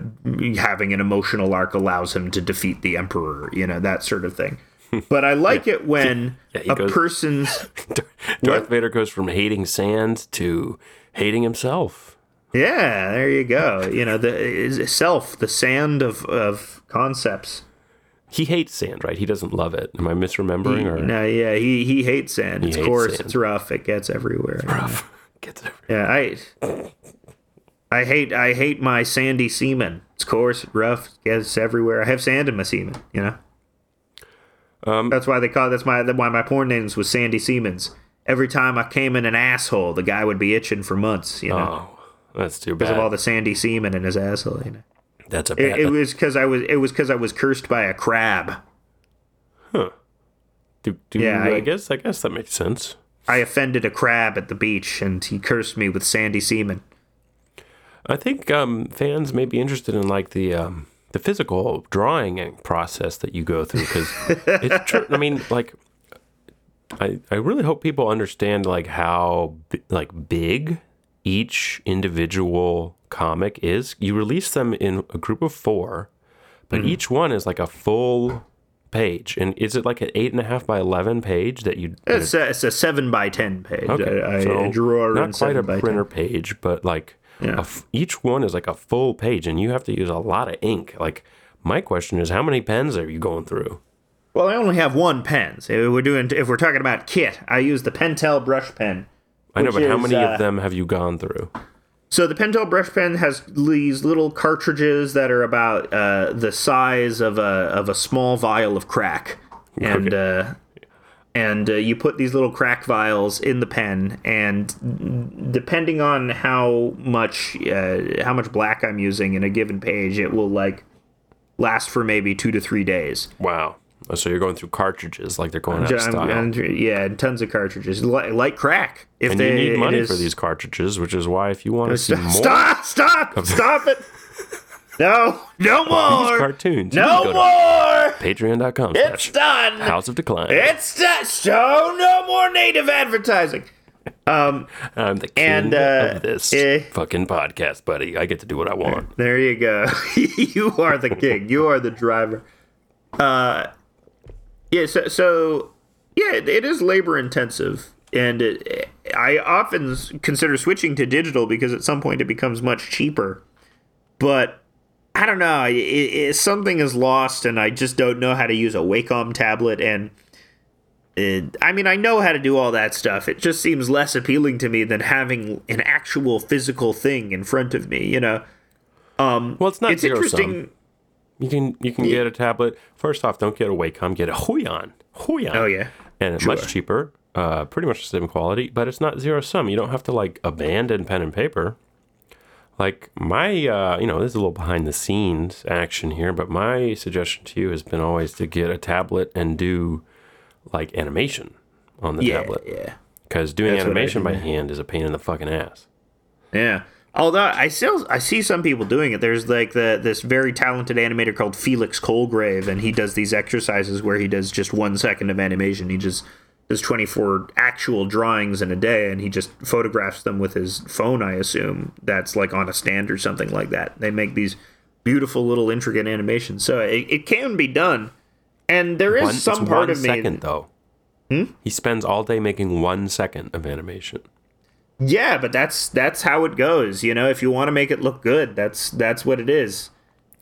having an emotional arc allows him to defeat the Emperor. You know, that sort of thing. But I like it when he a goes- person's Darth Vader goes from hating sand to hating himself. yeah. There you go. You know, the self, the sand of of concepts. He hates sand, right? He doesn't love it. Am I misremembering? or No, yeah, he he hates sand. It's hates coarse. sand. It's rough. It gets everywhere. Rough Gets it. Yeah, I I hate I hate my sandy semen. It's coarse, rough, gets everywhere. I have sand in my semen, you know. Um, that's why they call that's my why my porn names was Sandy Siemens. Every time I came in an asshole, the guy would be itching for months, you know. Oh, That's too bad. because of all the sandy semen in his asshole. You know? That's a It, bad. it was because I was it was because I was cursed by a crab. do, do, yeah, I, I- guess I guess that makes sense. I offended a crab at the beach, and he cursed me with sandy semen. I think um, fans may be interested in like the um, the physical drawing and process that you go through because it's true. I mean, like, I I really hope people understand like how like big each individual comic is. You release them in a group of four, but Mm-hmm. each one is like a full page. And is it like an eight and a half by eleven page that you? It's a, it's a seven by ten page. Okay, I, I so not quite a printer 10. page, but like Yeah. a f- each one is like a full page, and you have to use a lot of ink. Like my question is, how many pens are you going through? Well, I only have one pen. So if we're doing if we're talking about kit, I use the Pentel brush pen. I know, but how many uh, of them have you gone through? So the Pentel brush pen has these little cartridges that are about uh, the size of a of a small vial of crack, and uh, and uh, you put these little crack vials in the pen, and depending on how much uh, how much black I'm using in a given page, it will like last for maybe two to three days. Wow. Oh, So you're going through cartridges like they're going out of I'm- style. yeah, and tons of cartridges, like, like crack. If and they, you need money is- for these cartridges, which is why if you want to see more Stop! Stop! Stop it! No! No more! cartoons, No can go to more! Patreon.com It's done! Haus of Decline. It's done! So no more native advertising. I'm the king And, uh, of this eh. fucking podcast, buddy. I get to do what I want. There you go. you are the king. You are the driver. Uh, yeah. So, so yeah, it, it is labor intensive, and it, I often consider switching to digital because at some point it becomes much cheaper. But I don't know. It, something is lost, and I just don't know how to use a Wacom tablet. And I mean, I know how to do all that stuff. It just seems less appealing to me than having an actual physical thing in front of me. You know. Um, Well, it's not It's interesting. sum. You can you can get a tablet. First off, don't get a Wacom. Get a Huion. Huion. Oh yeah. and it's much cheaper, uh, pretty much the same quality, but it's not zero sum. You don't have to like abandon pen and paper. Like my, uh, you know, this is a little behind the scenes action here, but my suggestion to you has been always to get a tablet and do like animation on the Yeah, tablet yeah, because doing That's animation by hand is a pain in the fucking ass. yeah. Although I still I see some people doing it. There's like the this very talented animator called Felix Colgrave, and he does these exercises where he does just one second of animation. He just does 24 actual drawings in a day, and he just photographs them with his phone. I assume that's like on a stand or something like that. They make these beautiful little intricate animations, so it, it can be done. And there is One, some part one of me. second though. hmm? He spends all day making one second of animation. Yeah, but that's that's how it goes. You know, if you want to make it look good, that's that's what it is.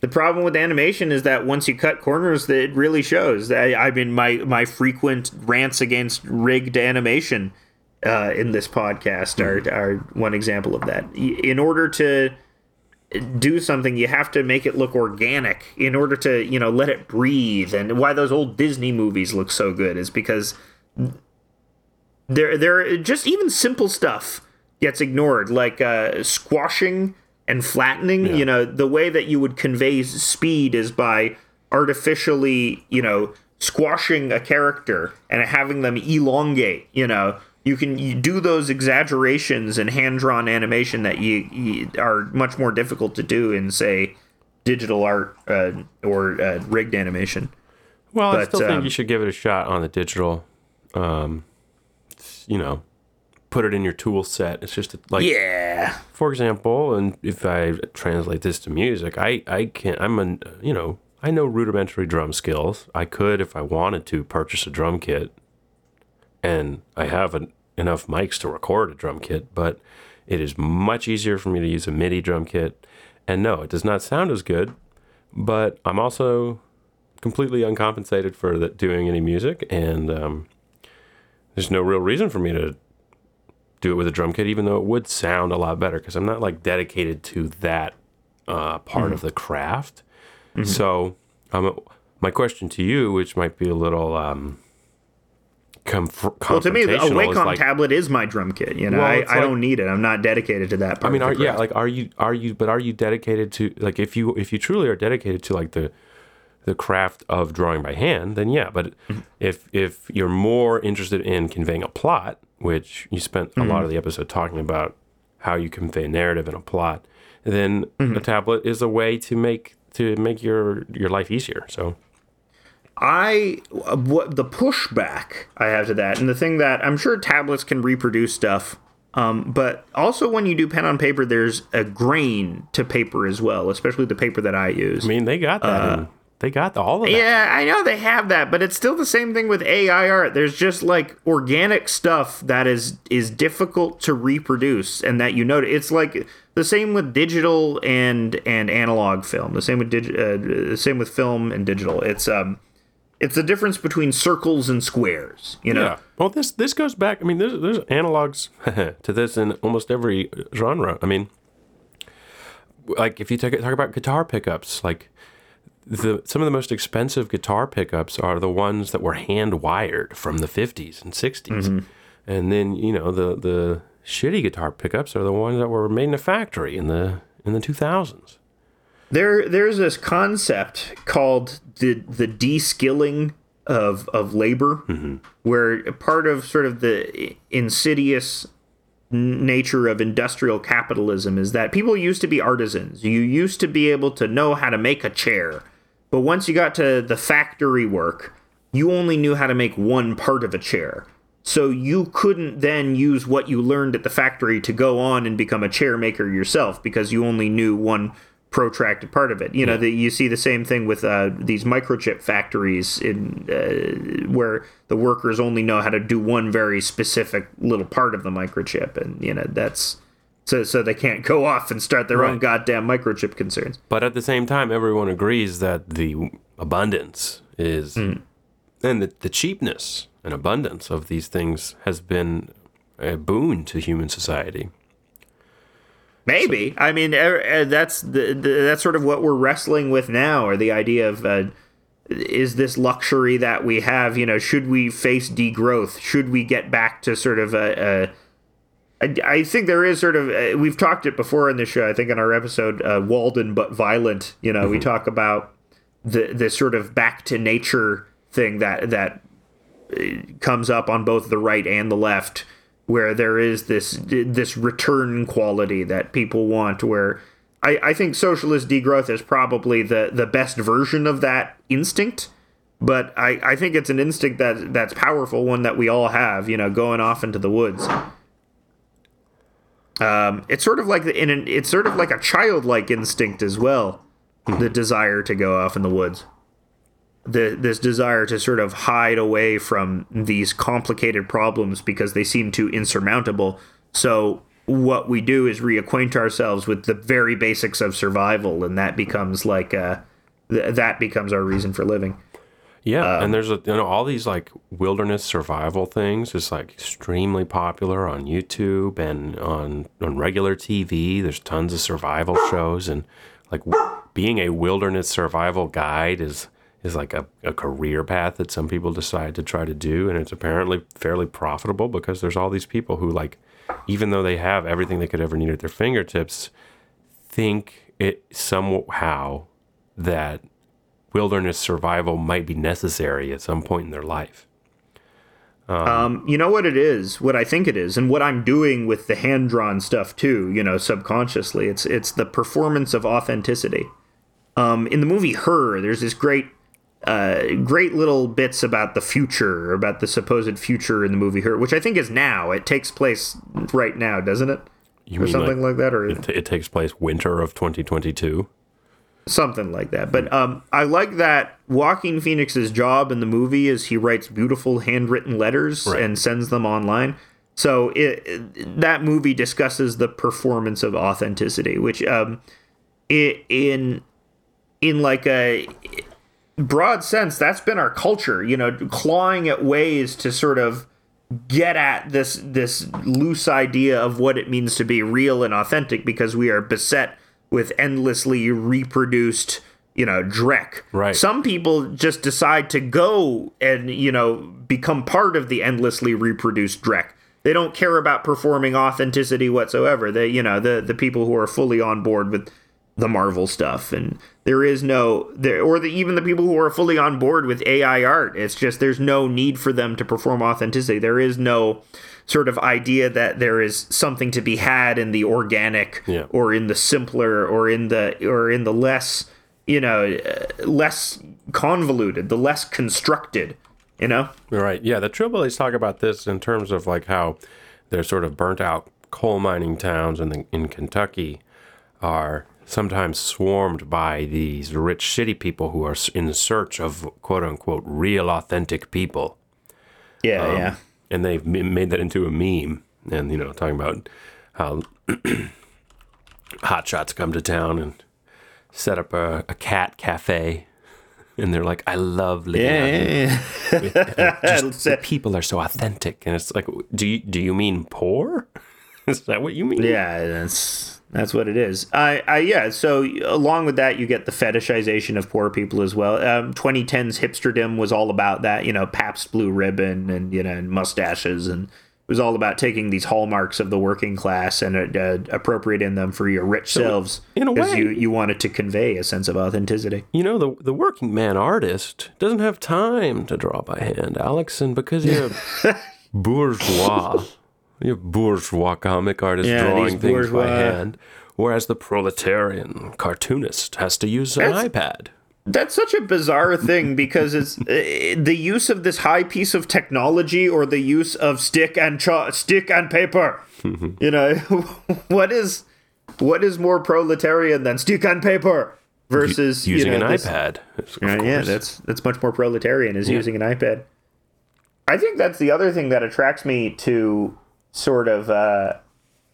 The problem with animation is that once you cut corners, that it really shows. I, I mean, my my frequent rants against rigged animation uh, in this podcast are are one example of that. In order to do something, you have to make it look organic. In order to you know let it breathe, and why those old Disney movies look so good is because there there just even simple stuff gets ignored like uh, squashing and flattening you know the way that you would convey speed is by artificially you know squashing a character and having them elongate you know you can you do those exaggerations in hand-drawn animation that you, you are much more difficult to do in say digital art uh, or uh, rigged animation Well, I But, still think um, you should give it a shot on the digital. Um, you know, put it in your tool set. It's just like, yeah for example, and if I translate this to music, I I can't. I'm a you know I know rudimentary drum skills. I could, if I wanted to, purchase a drum kit, and I have an, enough mics to record a drum kit. But it is much easier for me to use a MIDI drum kit. And no, it does not sound as good. But I'm also completely uncompensated for the, doing any music, and um, there's no real reason for me to do it with a drum kit, even though it would sound a lot better because I'm not like dedicated to that uh, part of the craft. So, um, my question to you, which might be a little um, comf- Well, to me, a Wacom like, tablet is my drum kit. You know, Well, I, it's I don't need it. I'm not dedicated to that. Part I mean, are, yeah, like are you are you but are you dedicated to like if you if you truly are dedicated to like the the craft of drawing by hand, then yeah. But Mm-hmm. if if you're more interested in conveying a plot, which you spent a Mm-hmm. lot of the episode talking about how you convey a narrative in a plot, then Mm-hmm. a tablet is a way to make to make your your life easier. So I what the pushback I have to that, and the thing that I'm sure tablets can reproduce stuff, um, but also when you do pen on paper, there's a grain to paper as well, especially the paper that I use. I mean, they got that. in, they got all of that. Yeah, I know they have that, but it's still the same thing with AI art. There's just like organic stuff that is is difficult to reproduce, and that you know it's like the same with digital and and analog film. The same with dig, uh, the same with film and digital. It's um, it's the difference between circles and squares. You know, Yeah. Well, this this goes back. I mean, there's there's analogs to this in almost every genre. I mean, like if you talk, talk about guitar pickups, like the some of the most expensive guitar pickups are the ones that were hand wired from the 50s and 60s, mm-hmm. and then you know the the shitty guitar pickups are the ones that were made in a factory in the in the 2000s. there there's this concept called the the de-skilling of of labor mm-hmm. where part of sort of the insidious nature of industrial capitalism is that people used to be artisans. You used to be able to know how to make a chair but once you got to the factory work you only knew how to make one part of a chair. So you couldn't then use what you learned at the factory to go on and become a chair maker yourself because you only knew one protracted part of it. You know, that you see the same thing with uh, these microchip factories in uh, where the workers only know how to do one very specific little part of the microchip, and you know that's so so they can't go off and start their own goddamn microchip concerns. But at the same time, everyone agrees that the abundance is, and the, the cheapness and abundance of these things has been a boon to human society. Maybe. I mean, er- er, that's the, the that's sort of what we're wrestling with now, or the idea of uh, is this luxury that we have? You know, should we face degrowth? Should we get back to sort of a, a I, I think there is sort of uh, we've talked it before in the show. I think in our episode uh, Walden but violent. You know, we talk about the the sort of back to nature thing that that uh, comes up on both the right and the left where there is this this return quality that people want where I, I think socialist degrowth is probably the, the best version of that instinct but I, I think it's an instinct that that's powerful one that we all have you know going off into the woods um, it's sort of like the, in an, it's sort of like a childlike instinct as well the desire to go off in the woods the this desire to sort of hide away from these complicated problems because they seem too insurmountable. So what we do is reacquaint ourselves with the very basics of survival, and that becomes like uh, th- that becomes our reason for living. Yeah, and um, there's a you know all these like wilderness survival things is like extremely popular on YouTube and on on regular TV. There's tons of survival shows and like w- being a wilderness survival guide is is like a, a career path that some people decide to try to do and it's apparently fairly profitable because there's all these people who like even though they have everything they could ever need at their fingertips think it somehow that wilderness survival might be necessary at some point in their life. Um, you know what it is, what I think it is, and what I'm doing with the hand drawn stuff too. You know, subconsciously, it's it's the performance of authenticity. Um, in the movie Her, there's this great, uh, great little bits about the future, about the supposed future in the movie Her, which I think is now. It takes place right now, doesn't it? You or something like, that, or it, it takes place winter of 2022? Something like that. But um, I like that Joaquin Phoenix's job in the movie is he writes beautiful handwritten letters Right. and sends them online. So it, it- that movie discusses the performance of authenticity, which um, it, in in like a broad sense, that's been our culture. You know, clawing at ways to sort of get at this this loose idea of what it means to be real and authentic because we are beset with endlessly reproduced you know, Drek. Right. Some people just decide to go and, you know, become part of the endlessly reproduced Drek. They don't care about performing authenticity whatsoever. They, you know, the the people who are fully on board with the Marvel stuff, and there is no there, or the, even the people who are fully on board with AI art. It's just there's no need for them to perform authenticity. There is no sort of idea that there is something to be had in the organic Yeah. or in the simpler or in the or in the less you know less convoluted, the less constructed. You know. Right. Yeah. The Trillbillies talk about this in terms of like how they're sort of burnt out coal mining towns in the, in Kentucky are sometimes swarmed by these rich city people who are in search of quote unquote real authentic people. Yeah, um, yeah. And they've made that into a meme. And, you know, talking about how hotshots come to town and set up a, a cat cafe. And they're like, I love living out here. just the people are so authentic. And it's like do you do you mean poor? Is that what you mean? Yeah, that's that's what it is. I, I yeah. So along with that, you get the fetishization of poor people as well. Um, 2010's hipsterdom was all about that. You know, Pabst Blue Ribbon and you know and mustaches, and it was all about taking these hallmarks of the working class and uh, appropriating them for your rich selves. in a way- you you wanted to convey a sense of authenticity. you know the the working man artist doesn't have time to draw by hand alex and because you're bourgeois you're bourgeois comic artist Yeah, drawing things by hand whereas the proletarian cartoonist has to use an That's- ipad That's such a bizarre thing because it's uh, the use of this high piece of technology or the use of stick and cho- stick and paper. you know, what is what is more proletarian than stick and paper versus you using know, an this- ipad Right, yeah, that's that's much more proletarian is using an iPad. I think that's the other thing that attracts me to sort of uh,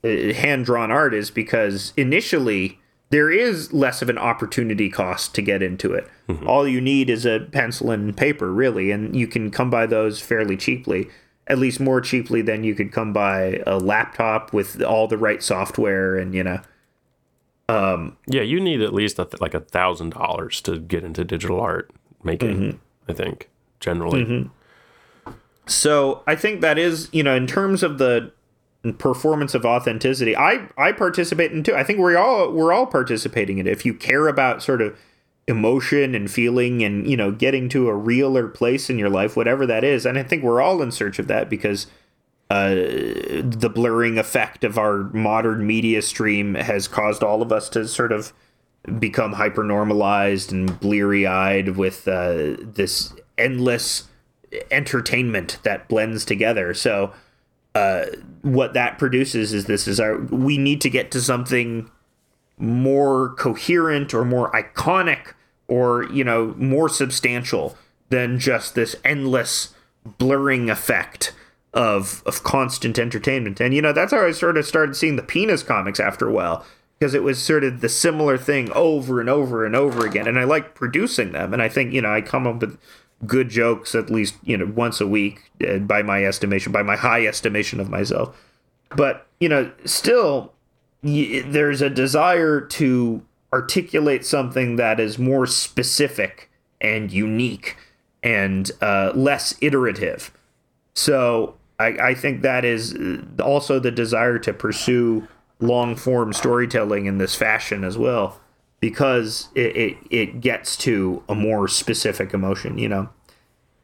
hand drawn art is because initially there is less of an opportunity cost to get into it. All you need is a pencil and paper, really, and you can come by those fairly cheaply. At least more cheaply than you could come by a laptop with all the right software and you know. yeah you need at least a th- like a thousand dollars to get into digital art making Mm-hmm. i think generally So I think that is, you know, in terms of the performance of authenticity, I I participate in too. I think we're all we're all participating in it. If you care about sort of emotion and feeling and you know getting to a realer place in your life, whatever that is, and I think we're all in search of that because uh, the blurring effect of our modern media stream has caused all of us to sort of become hyper normalized and bleary eyed with uh, this endless entertainment that blends together. So, uh, what that produces is this is our we need to get to something more coherent or more iconic or you know more substantial than just this endless blurring effect of of constant entertainment and you know that's how i sort of started seeing the penis comics after a while because it was sort of the similar thing over and over and over again and i like producing them and i think you know i come up with good jokes at least you know once a week uh, by my estimation by my high estimation of myself but you know still y- there's a desire to articulate something that is more specific and unique and uh, less iterative. So I, I think that is uh, also the desire to pursue long form storytelling in this fashion as well, because it, it, it gets to a more specific emotion, you know.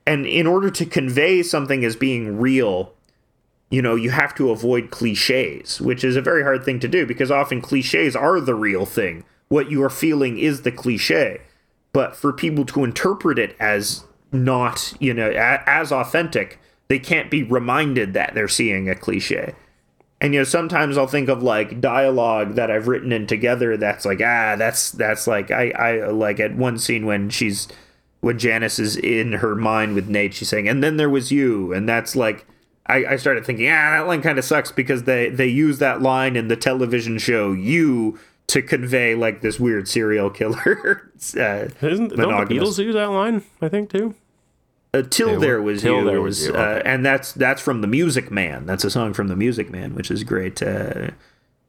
And in order to convey something as being real, you know, you have to avoid cliches, which is a very hard thing to do because often cliches are the real thing. What you are feeling is the cliche. But for people to interpret it as not, you know, a- as authentic, they can't be reminded that they're seeing a cliche. And you know, sometimes I'll think of like dialogue that I've written in together that's like, ah, that's that's like I I like at one scene when she's when Janice is in her mind with Nate, she's saying, and then there was you, and that's like I, I started thinking, ah, that line kind of sucks because they they use that line in the television show You to convey like this weird serial killer. uh, Isn't don't the. Beatles use that line? I think too. Uh, till there was Till you, There was, You, uh, and that's that's from the Music Man. That's a song from the Music Man, which is great. Uh,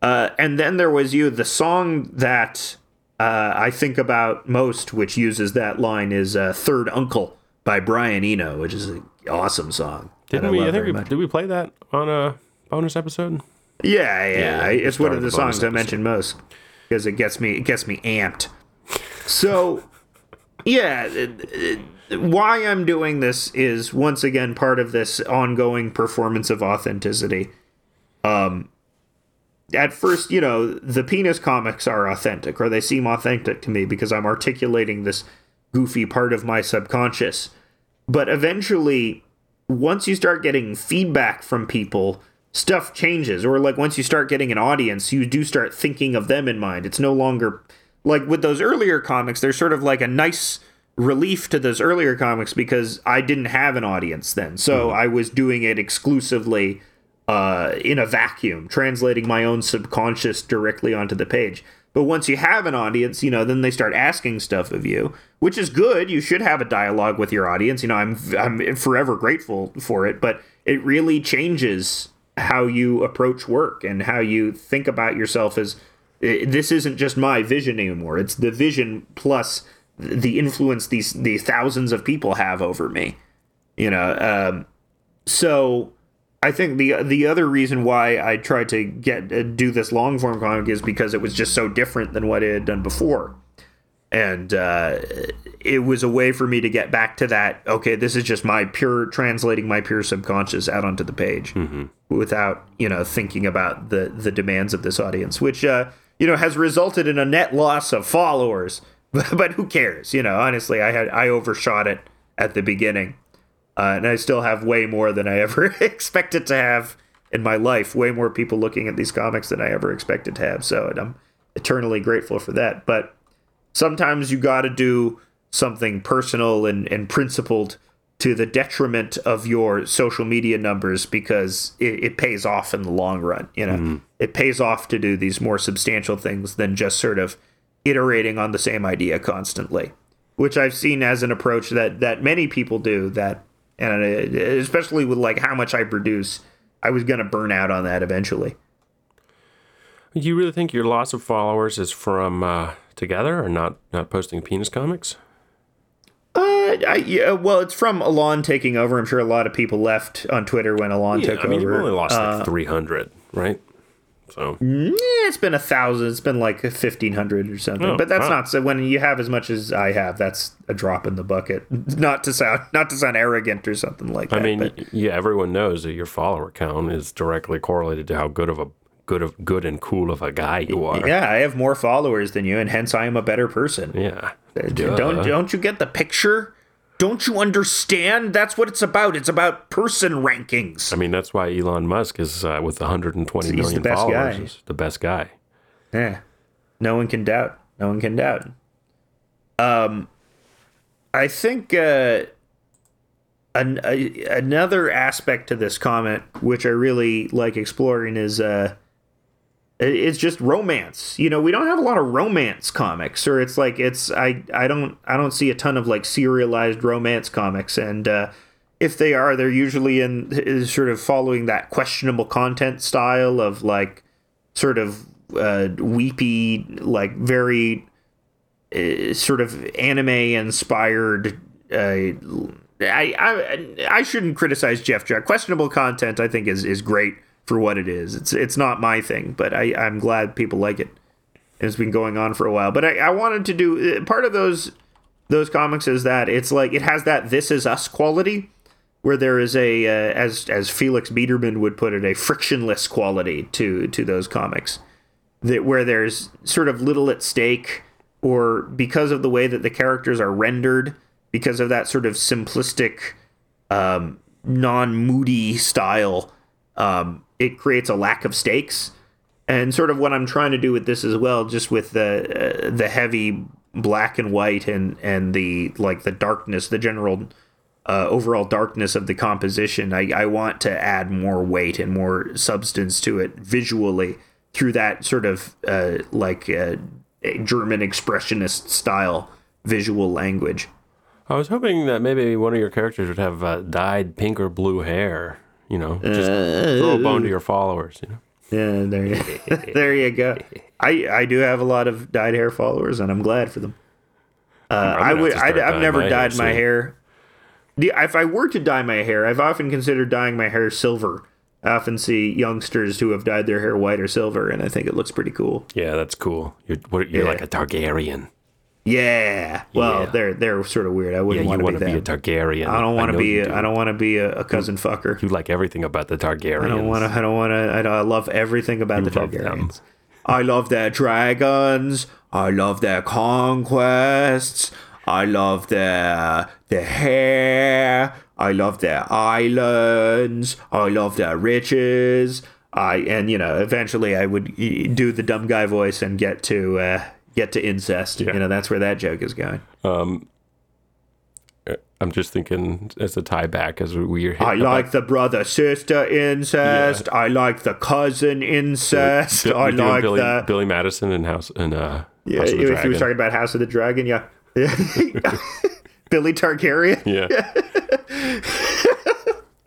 uh, and then there was you, the song that uh, I think about most, which uses that line, is uh, "Third Uncle" by Brian Eno, which is an awesome song. Didn't we? I think we much. did we play that on a bonus episode? Yeah, yeah. Yeah, I- we it's one of the songs I episode. mention most because it gets me it gets me amped. So, yeah, it- it- why I'm doing this is once again part of this ongoing performance of authenticity. Um, at first, you know, the penis comics are authentic, or they seem authentic to me because I'm articulating this goofy part of my subconscious. But eventually, once you start getting feedback from people, stuff changes. Or like once you start getting an audience, you do start thinking of them in mind. It's no longer like with those earlier comics, they're sort of like a nice relief to those earlier comics because I didn't have an audience then. So I was doing it exclusively uh, in a vacuum, translating my own subconscious directly onto the page. But once you have an audience, you know, then they start asking stuff of you, which is good. You should have a dialogue with your audience. You know, I'm I'm forever grateful for it, but it really changes how you approach work and how you think about yourself as this isn't just my vision anymore. It's the vision plus the influence these the thousands of people have over me. You know, um, so I think the the other reason why I tried to get uh, do this long form comic is because it was just so different than what I had done before, and uh, it was a way for me to get back to that. Okay, this is just my pure translating my pure subconscious out onto the page without you know thinking about the the demands of this audience, which uh, you know has resulted in a net loss of followers. but who cares? You know, honestly, I had I overshot it at the beginning uh, and I still have way more than I ever expected to have in my life. Way more people looking at these comics than I ever expected to have. So and I'm eternally grateful for that. But sometimes you got to do something personal and, and principled to the detriment of your social media numbers because it, it pays off in the long run. You know, it pays off to do these more substantial things than just sort of iterating on the same idea constantly, which I've seen as an approach that that many people do. That and especially with like how much I produce, I was gonna burn out on that eventually. Do you really think your loss of followers is from uh, together or not not posting penis comics? Uh, I, yeah, well, it's from Elon taking over. I'm sure a lot of people left on Twitter when Elon Yeah, took I mean, over. you've only lost Uh, like 300, right? So, Yeah, it's been a thousand. It's been like fifteen hundred or something. Oh, but that's wow. not so. When you have as much as I have, that's a drop in the bucket. Not to sound not to sound arrogant or something like that. I mean, but, yeah, everyone knows that your follower count is directly correlated to how good of a good of good and cool of a guy you are. yeah, I have more followers than you, and hence I am a better person. Yeah. Uh, don't don't you get the picture? Don't you understand? That's what it's about. It's about person rankings. I mean, that's why Elon Musk is uh, with 120 He's the best followers. guy. Is the best guy. Yeah. No one can doubt. No one can doubt. Um, I think uh, an, a, another aspect to this comment, which I really like exploring, is uh, it's just romance. You know, we don't have a lot of romance comics, or it's like it's I I don't I don't see a ton of like serialized romance comics, and uh, if they are, they're usually in sort of following that questionable content style of like sort of uh, weepy, like very uh, sort of anime inspired. Uh, I, I I shouldn't criticize Jeph Jacques. Questionable content, I think, is is great for what it is. It's it's not my thing, but I I'm glad people like it. It's been going on for a while, but I, I wanted to do uh, part of those those comics is that it's like it has that this is us quality where there is a uh, as as Felix Biederman would put it a frictionless quality to to those comics that where there's sort of little at stake or because of the way that the characters are rendered because of that sort of simplistic um, non-moody style um, it creates a lack of stakes and sort of what I'm trying to do with this as well just with the uh, the heavy black and white and and the like the darkness the general uh, overall darkness of the composition, I, I want to add more weight and more substance to it visually through that sort of uh, like uh, German expressionist style visual language. I was hoping that maybe one of your characters would have uh, dyed pink or blue hair. You know, just throw a bone to your followers. You know, Yeah, there you, there you go. I I do have a lot of dyed hair followers, and I'm glad for them. Uh, I would. have I, I've never dyed my hair. The, if I were to dye my hair, I've often considered dyeing my hair silver. I often see youngsters who have dyed their hair white or silver, and I think it looks pretty cool. Yeah, that's cool. You're what, you're Yeah. like a Targaryen. Yeah. Well, Yeah. they're they're sort of weird. I wouldn't you want to be be a. Targaryen. I don't want to be. A, do. I don't want to be a, a cousin fucker. You like everything about the Targaryens. I don't want to. I don't want to. I, I love everything about the love them. I love their dragons. I love their conquests. I love their their hair. I love their islands. I love their riches. I and you know eventually I would do the dumb guy voice and get to uh, get to incest. Yeah. You know that's where that joke is going. I'm just thinking as a tie back as we are. I like the brother sister incest. I like the cousin incest. I like Billy, the Billy Madison and House and uh, Yeah, House if you were talking about House of the Dragon, yeah. Billy Targaryen. yeah,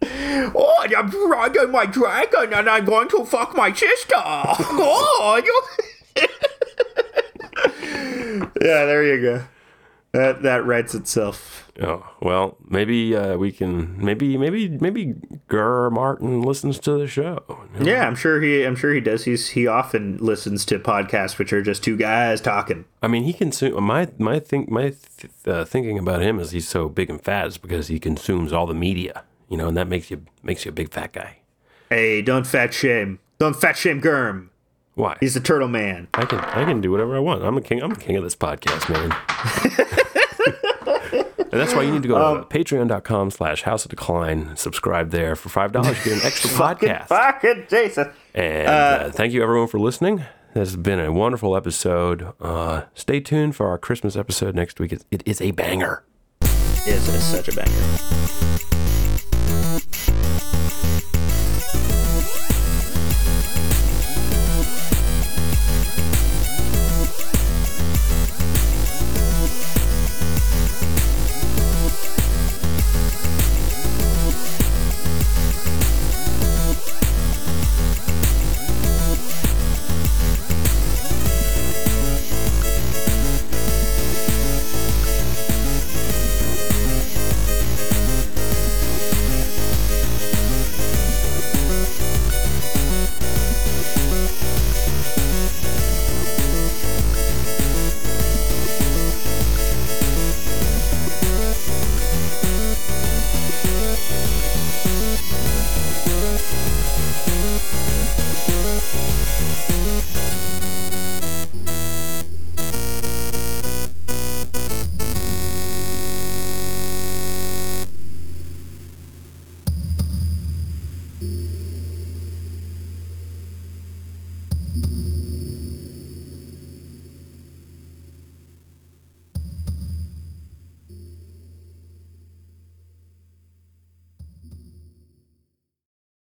Oh, I'm dragging my dragon and I'm going to fuck my sister. Oh, you... yeah, there you go. That that writes itself. Oh well, maybe uh, we can. Maybe maybe maybe Gur Martin listens to the show. Yeah, I'm sure he. I'm sure he does. He's he often listens to podcasts which are just two guys talking. I mean, he consume my my think my th- uh, thinking about him is he's so big and fat is because he consumes all the media, you know, and that makes you makes you a big fat guy. Hey, don't fat shame. Don't fat shame Germ. Why? He's the turtle man. I can I can do whatever I want. I'm a king. I'm a king of this podcast, man. and that's why you need to go Um, to patreon.com slash haus of decline. Subscribe there. For five dollars, you get an extra podcast. Fucking Jason. And uh, thank you everyone for listening. This has been a wonderful episode. Uh, stay tuned for our Christmas episode next week. It, it is a banger. It is such a banger.